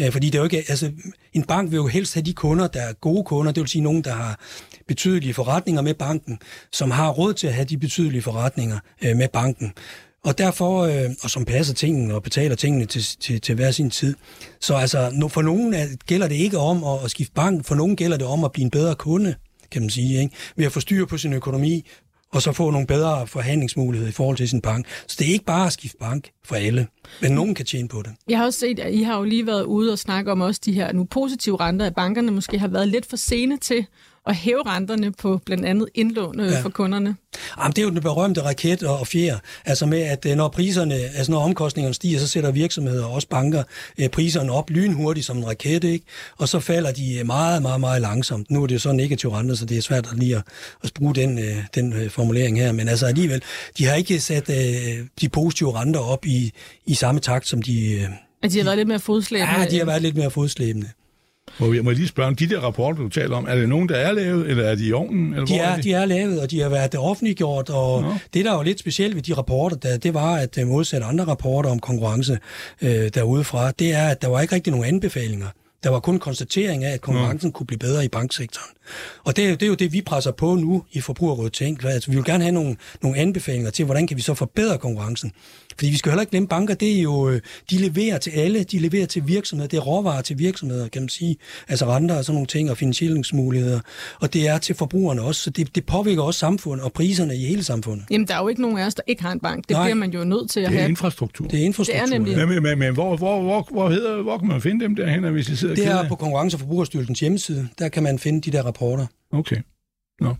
[SPEAKER 3] Øh, fordi det er jo ikke, altså, en bank vil jo helst have de kunder, der er gode kunder, det vil sige nogen, der har betydelige forretninger med banken, som har råd til at have de betydelige forretninger øh, med banken. Og derfor, øh, og som passer tingene og betaler tingene til, til, til hver sin tid. Så altså, for nogen er, gælder det ikke om at, at skifte bank, for nogen gælder det om at blive en bedre kunde, kan man sige, ikke? ved at få styr på sin økonomi, og så få nogle bedre forhandlingsmuligheder i forhold til sin bank. Så det er ikke bare at skifte bank for alle, men nogen kan tjene på det.
[SPEAKER 1] Jeg har også set, at I har jo lige været ude og snakke om også de her nu positive renter, at bankerne måske har været lidt for sene til at hæve renterne på blandt andet indlån ja.
[SPEAKER 3] Ja.
[SPEAKER 1] for kunderne.
[SPEAKER 3] Jamen, det er jo den berømte raket og og fjer. Altså med, at øh, når priserne, altså når omkostningerne stiger, så sætter virksomheder og også banker øh, priserne op lynhurtigt som en raket, ikke? Og så falder de øh, meget, meget, meget langsomt. Nu er det jo så negativ renter, så det er svært at lige at, at bruge den, øh, den øh, formulering her. Men altså alligevel, de har ikke sat øh, de positive renter op i, i samme takt, som de... Øh,
[SPEAKER 1] At de har været lidt mere fodslæbende.
[SPEAKER 3] ja, de har været lidt mere fodslæbende.
[SPEAKER 2] Må jeg, må jeg lige spørge om de der rapporter, du taler om, er det nogen, der er lavet, eller er de i ovnen? Eller
[SPEAKER 3] De
[SPEAKER 2] hvor
[SPEAKER 3] er, de er lavet, og de har været offentliggjort, og
[SPEAKER 2] Nå.
[SPEAKER 3] det, der er jo lidt specielt ved de rapporter, der, det var, at øh, modsat andre rapporter om konkurrence øh, derudefra, det er, at der var ikke rigtig nogen anbefalinger. Der var kun konstatering af, at konkurrencen kunne blive bedre i banksektoren. Og det, er jo- det er jo det, vi presser på nu i Forbrugerrådet Tænk. Altså, vi vil gerne have nogle, nogle anbefalinger til, hvordan kan vi så forbedre konkurrencen. Fordi vi skal heller ikke glemme, banker, det er jo, øh, de leverer til alle, de leverer til virksomheder, det er råvarer til virksomheder, kan man sige. Altså renter og sådan nogle ting, og finansieringsmuligheder. Og det er til forbrugerne også, så det, det påvirker også samfundet og priserne i hele samfundet.
[SPEAKER 1] Jamen, der er jo ikke nogen af os, der ikke har en bank. Det
[SPEAKER 3] Nej.
[SPEAKER 1] bliver man jo nødt til at
[SPEAKER 2] Det er
[SPEAKER 1] have.
[SPEAKER 2] infrastruktur.
[SPEAKER 3] Det er infrastruktur.
[SPEAKER 1] Det er nemlig-
[SPEAKER 3] ja.
[SPEAKER 2] Men, men, men hvor, hvor, hvor, hvor, hedder, hvor kan man finde dem derhen, hvis de sidder
[SPEAKER 3] Det er på Konkurrence- og Forbrugerstyrelsens hjemmeside. Der kan man finde de der rapporter.
[SPEAKER 2] Okay. Nå.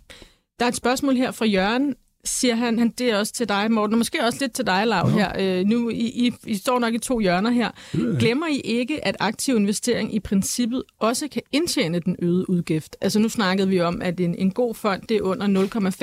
[SPEAKER 1] Der er et spørgsmål her fra Jørgen. Siger han, han, det er også til dig, Morten, og måske også lidt til dig, Lav, her. Øh, nu, I, I, I står nok i to hjørner her. Glemmer I ikke, at aktiv investering i princippet også kan indtjene den øgede udgift? Altså nu snakkede vi om, at en, en god fond, det er under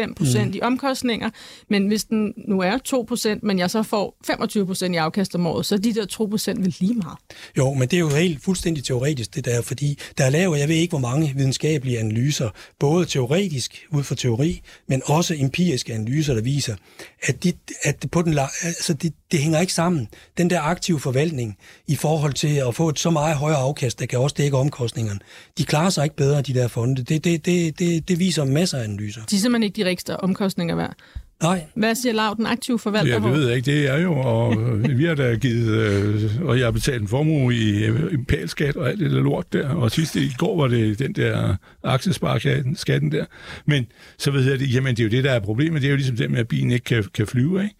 [SPEAKER 1] 0,5 procent mm. i omkostninger, men hvis den nu er 2 procent, men jeg så får 25 procent i afkast om året, så er de der 2 procent vel lige meget.
[SPEAKER 3] Jo, men det er jo helt fuldstændig teoretisk, det der, fordi der er lavet, jeg ved ikke, hvor mange videnskabelige analyser, både teoretisk ud fra teori, men også empiriske analyser, der viser, at, de, at på den, altså det, det hænger ikke sammen. Den der aktive forvaltning i forhold til at få et så meget højere afkast, der kan også dække omkostningerne, de klarer sig ikke bedre, de der fonde. Det, det, det, det, det viser masser af analyser.
[SPEAKER 1] De er simpelthen ikke de rigtigste omkostninger værd.
[SPEAKER 3] Nej.
[SPEAKER 1] Hvad siger Lav, den aktive forvalter?
[SPEAKER 2] Ja, det ved jeg ikke. Det er jo, og vi har da givet, øh, og jeg har betalt en formue i, i pælskat og alt det der lort der, og sidste i går var det den der aktiesparskatten der. Men så ved jeg, det, jamen det er jo det, der er problemet. Det er jo ligesom det med, at bilen ikke kan, kan flyve, ikke?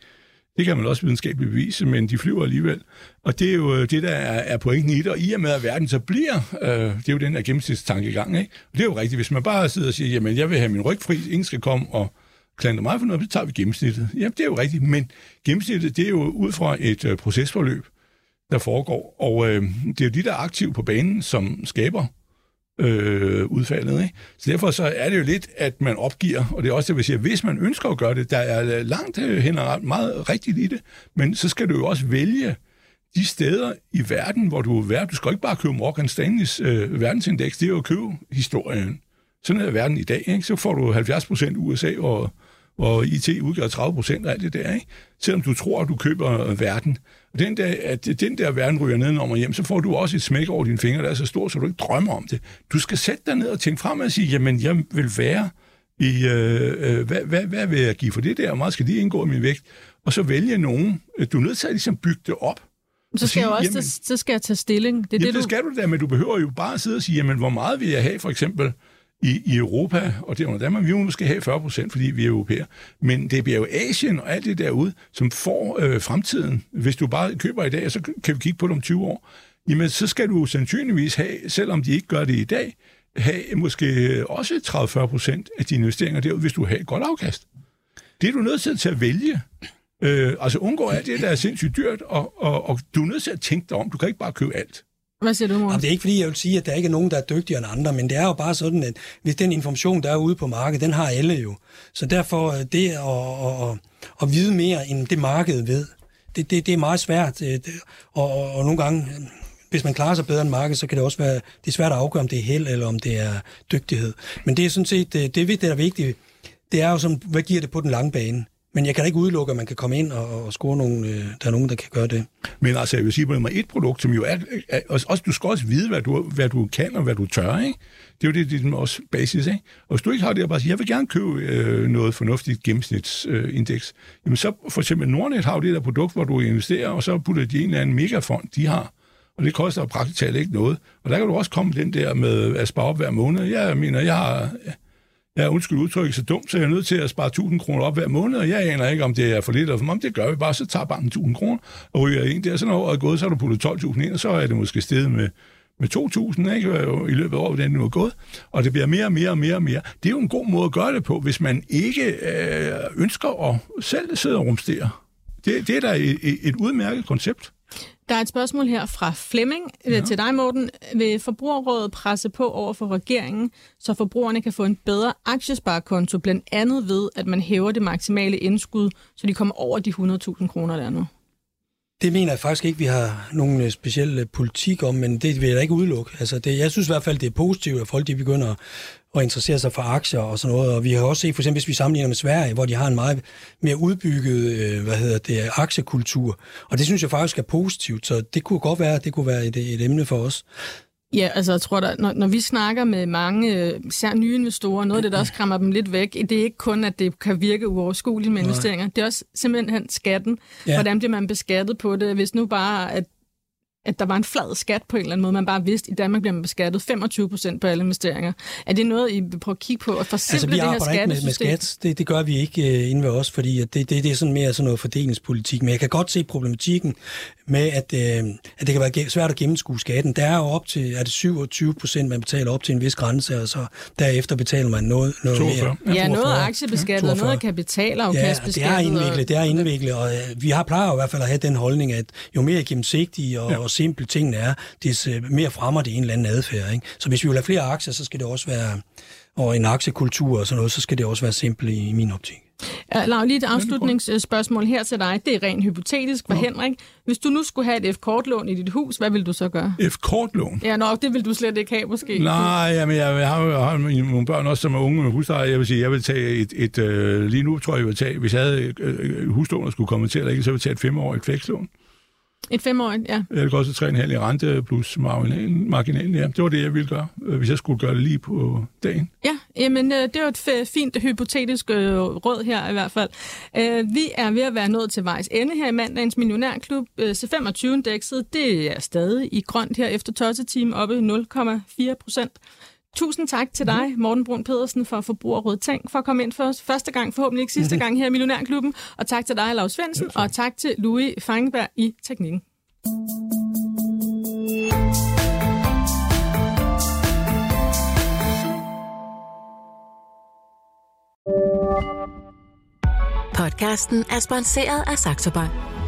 [SPEAKER 2] Det kan man også videnskabeligt bevise, men de flyver alligevel. Og det er jo øh, det, der er, pointen i det. Og i og med, at verden så bliver, øh, det er jo den der gennemsnitstankegang, ikke? Og det er jo rigtigt. Hvis man bare sidder og siger, jamen jeg vil have min ryg fri, ingen skal komme og klandre mig for noget, så tager vi gennemsnittet. Jamen, det er jo rigtigt, men gennemsnittet, det er jo ud fra et øh, procesforløb, der foregår, og øh, det er jo de, der er aktive på banen, som skaber øh, udfaldet. Ikke? Så derfor så er det jo lidt, at man opgiver, og det er også det, vil sige, at hvis man ønsker at gøre det, der er øh, langt øh, hen og meget rigtigt i det, men så skal du jo også vælge de steder i verden, hvor du er værd. Du skal ikke bare købe Morgan Stanleys øh, verdensindeks, det er jo at købe historien. Sådan er verden i dag. Ikke? Så får du 70% USA, og, og IT udgør 30 procent af alt det der. Ikke? Selvom du tror, at du køber verden. Og den der, at den der verden ryger nedenom og hjem, så får du også et smæk over dine fingre, der er så stort, så du ikke drømmer om det. Du skal sætte dig ned og tænke frem og sige, jamen, jeg vil være i, øh, øh, hvad, hvad, hvad vil jeg give for det der, og meget skal det indgå i min vægt, og så vælge nogen. Du er nødt til at ligesom bygge det op.
[SPEAKER 1] Så skal, sige, jeg også, jamen, så skal jeg tage stilling.
[SPEAKER 2] Det, er jamen, det, du... det skal du da, men du behøver jo bare sidde og sige, jamen, hvor meget vil jeg have, for eksempel, i, i Europa, og derunder Danmark, vi må måske have 40 procent, fordi vi er europæer. Men det bliver jo Asien og alt det derude, som får øh, fremtiden. Hvis du bare køber i dag, så kan vi kigge på det om 20 år. Jamen, så skal du sandsynligvis have, selvom de ikke gør det i dag, have måske øh, også 30-40 procent af dine investeringer derude, hvis du har et godt afkast. Det er du nødt til at vælge. Øh, altså undgå alt det, der er sindssygt dyrt, og, og, og du er nødt til at tænke dig om. Du kan ikke bare købe alt.
[SPEAKER 1] Hvad siger du, Morten?
[SPEAKER 3] det er ikke, fordi jeg vil sige, at der ikke er nogen, der er dygtigere end andre, men det er jo bare sådan, at hvis den information, der er ude på markedet, den har alle jo. Så derfor øh, det at, at, at, at vide mere, end det markedet ved, det, det, det er meget svært. Øh, og, og, og nogle gange, hvis man klarer sig bedre end markedet, så kan det også være, det er svært at afgøre, om det er held eller om det er dygtighed. Men det er sådan set, øh, det, det, der er vigtigt, det er jo sådan, hvad giver det på den lange bane? Men jeg kan da ikke udelukke, at man kan komme ind og, og score nogle, øh, der er nogen, der kan gøre det.
[SPEAKER 2] Men altså, jeg vil sige på et produkt, som jo er, er også, du skal også vide, hvad du, hvad du kan og hvad du tør, ikke? Det er jo det, det er også basis, ikke? Og hvis du ikke har det, og bare siger, jeg vil gerne købe øh, noget fornuftigt gennemsnitsindeks, øh, jamen så for eksempel Nordnet har jo det der produkt, hvor du investerer, og så putter de en eller anden megafond, de har, og det koster praktisk talt ikke noget. Og der kan du også komme den der med at spare op hver måned. Jeg mener, jeg har Ja, undskyld udtrykket så dumt, så jeg er nødt til at spare 1000 kroner op hver måned, og jeg aner ikke, om det er for lidt eller for meget. Det gør vi bare, så tager banken 1000 kroner og ryger ind der. Så når året er gået, så har du puttet 12.000 ind, og så er det måske steget med, med 2.000 ikke, i løbet af året, hvordan det nu er gået. Og det bliver mere og mere og mere og mere. Det er jo en god måde at gøre det på, hvis man ikke øh, ønsker at selv sidde og rumstere. Det, det er da et, et udmærket koncept.
[SPEAKER 1] Der er et spørgsmål her fra Flemming øh, ja. til dig, Morten. Vil Forbrugerrådet presse på over for regeringen, så forbrugerne kan få en bedre aktiesparekonto, blandt andet ved, at man hæver det maksimale indskud, så de kommer over de 100.000 kroner, der er nu?
[SPEAKER 3] Det mener jeg faktisk ikke, vi har nogen øh, speciel øh, politik om, men det vil jeg da ikke udelukke. Altså det, jeg synes i hvert fald, det er positivt, at folk de begynder at interessere sig for aktier og sådan noget. Og vi har også set, for eksempel hvis vi sammenligner med Sverige, hvor de har en meget mere udbygget øh, hvad hedder det, aktiekultur. Og det synes jeg faktisk er positivt, så det kunne godt være, det kunne være et, et emne for os.
[SPEAKER 1] Ja, altså jeg tror, der, når, når vi snakker med mange, især nye investorer, noget af det, der også skræmmer dem lidt væk, det er ikke kun, at det kan virke uoverskueligt med investeringer, Nej. det er også simpelthen skatten. Ja. Hvordan bliver man beskattet på det? Hvis nu bare, at at der var en flad skat på en eller anden måde. Man bare vidste, at i Danmark bliver man beskattet 25 procent på alle investeringer. Er det noget, I vil prøve at kigge på at forsimple
[SPEAKER 3] altså,
[SPEAKER 1] det her
[SPEAKER 3] arbejder ikke med, med skat. Det, det gør vi ikke uh, inde ved os, fordi at det, det, det er sådan mere sådan noget fordelingspolitik. Men jeg kan godt se problematikken med, at, uh, at det kan være svært at gennemskue skatten. Der er jo op til, er det 27 procent, man betaler op til en vis grænse, og så derefter betaler man noget, noget
[SPEAKER 2] 42.
[SPEAKER 3] mere.
[SPEAKER 1] Ja, noget er aktiebeskattet, og noget er kapitalafkastbeskattet.
[SPEAKER 3] Ja, det er indviklet, det er indviklet, og uh, vi har plejer i hvert fald at have den holdning, at jo mere gennemsigtige og, ja. og simple tingene er, des mere fremmer det en eller anden adfærd. Ikke? Så hvis vi vil have flere aktier, så skal det også være, og en aktiekultur og sådan noget, så skal det også være simpelt i, i min optik.
[SPEAKER 1] Ja, Lav, lige et afslutningsspørgsmål her til dig. Det er rent hypotetisk for ja. Henrik. Hvis du nu skulle have et F-kortlån i dit hus, hvad vil du så gøre?
[SPEAKER 2] F-kortlån?
[SPEAKER 1] Ja, nok, det vil du slet ikke have, måske.
[SPEAKER 2] Nej, jamen, jeg, jeg, har jo har nogle børn også, som er unge med husleje. Jeg vil sige, jeg vil tage et, et øh, lige nu tror jeg, jeg vil tage, hvis jeg havde et øh, huslån, der skulle komme til, eller ikke, så vil jeg tage et femårigt flekslån.
[SPEAKER 1] Et femårigt, ja.
[SPEAKER 2] Jeg vil også 3,5 i rente plus marginalen, marginalen, ja. Det var det, jeg ville gøre, øh, hvis jeg skulle gøre det lige på dagen.
[SPEAKER 1] Ja, jamen øh, det var et fint hypotetisk øh, råd her i hvert fald. Vi er ved at være nået til vejs ende her i mandagens Millionærklub. C25-indekset, det er stadig i grønt her efter 12 time oppe 0,4 procent. Tusind tak til dig, Morten Brun Pedersen fra Forbrugerråd Tænk, for at komme ind for os første gang, forhåbentlig ikke sidste gang her i Millionærklubben. Og tak til dig, Lars Svendsen, og tak til Louis Fangeberg i teknikken.
[SPEAKER 5] Podcasten er sponsoreret af Saxo Bank.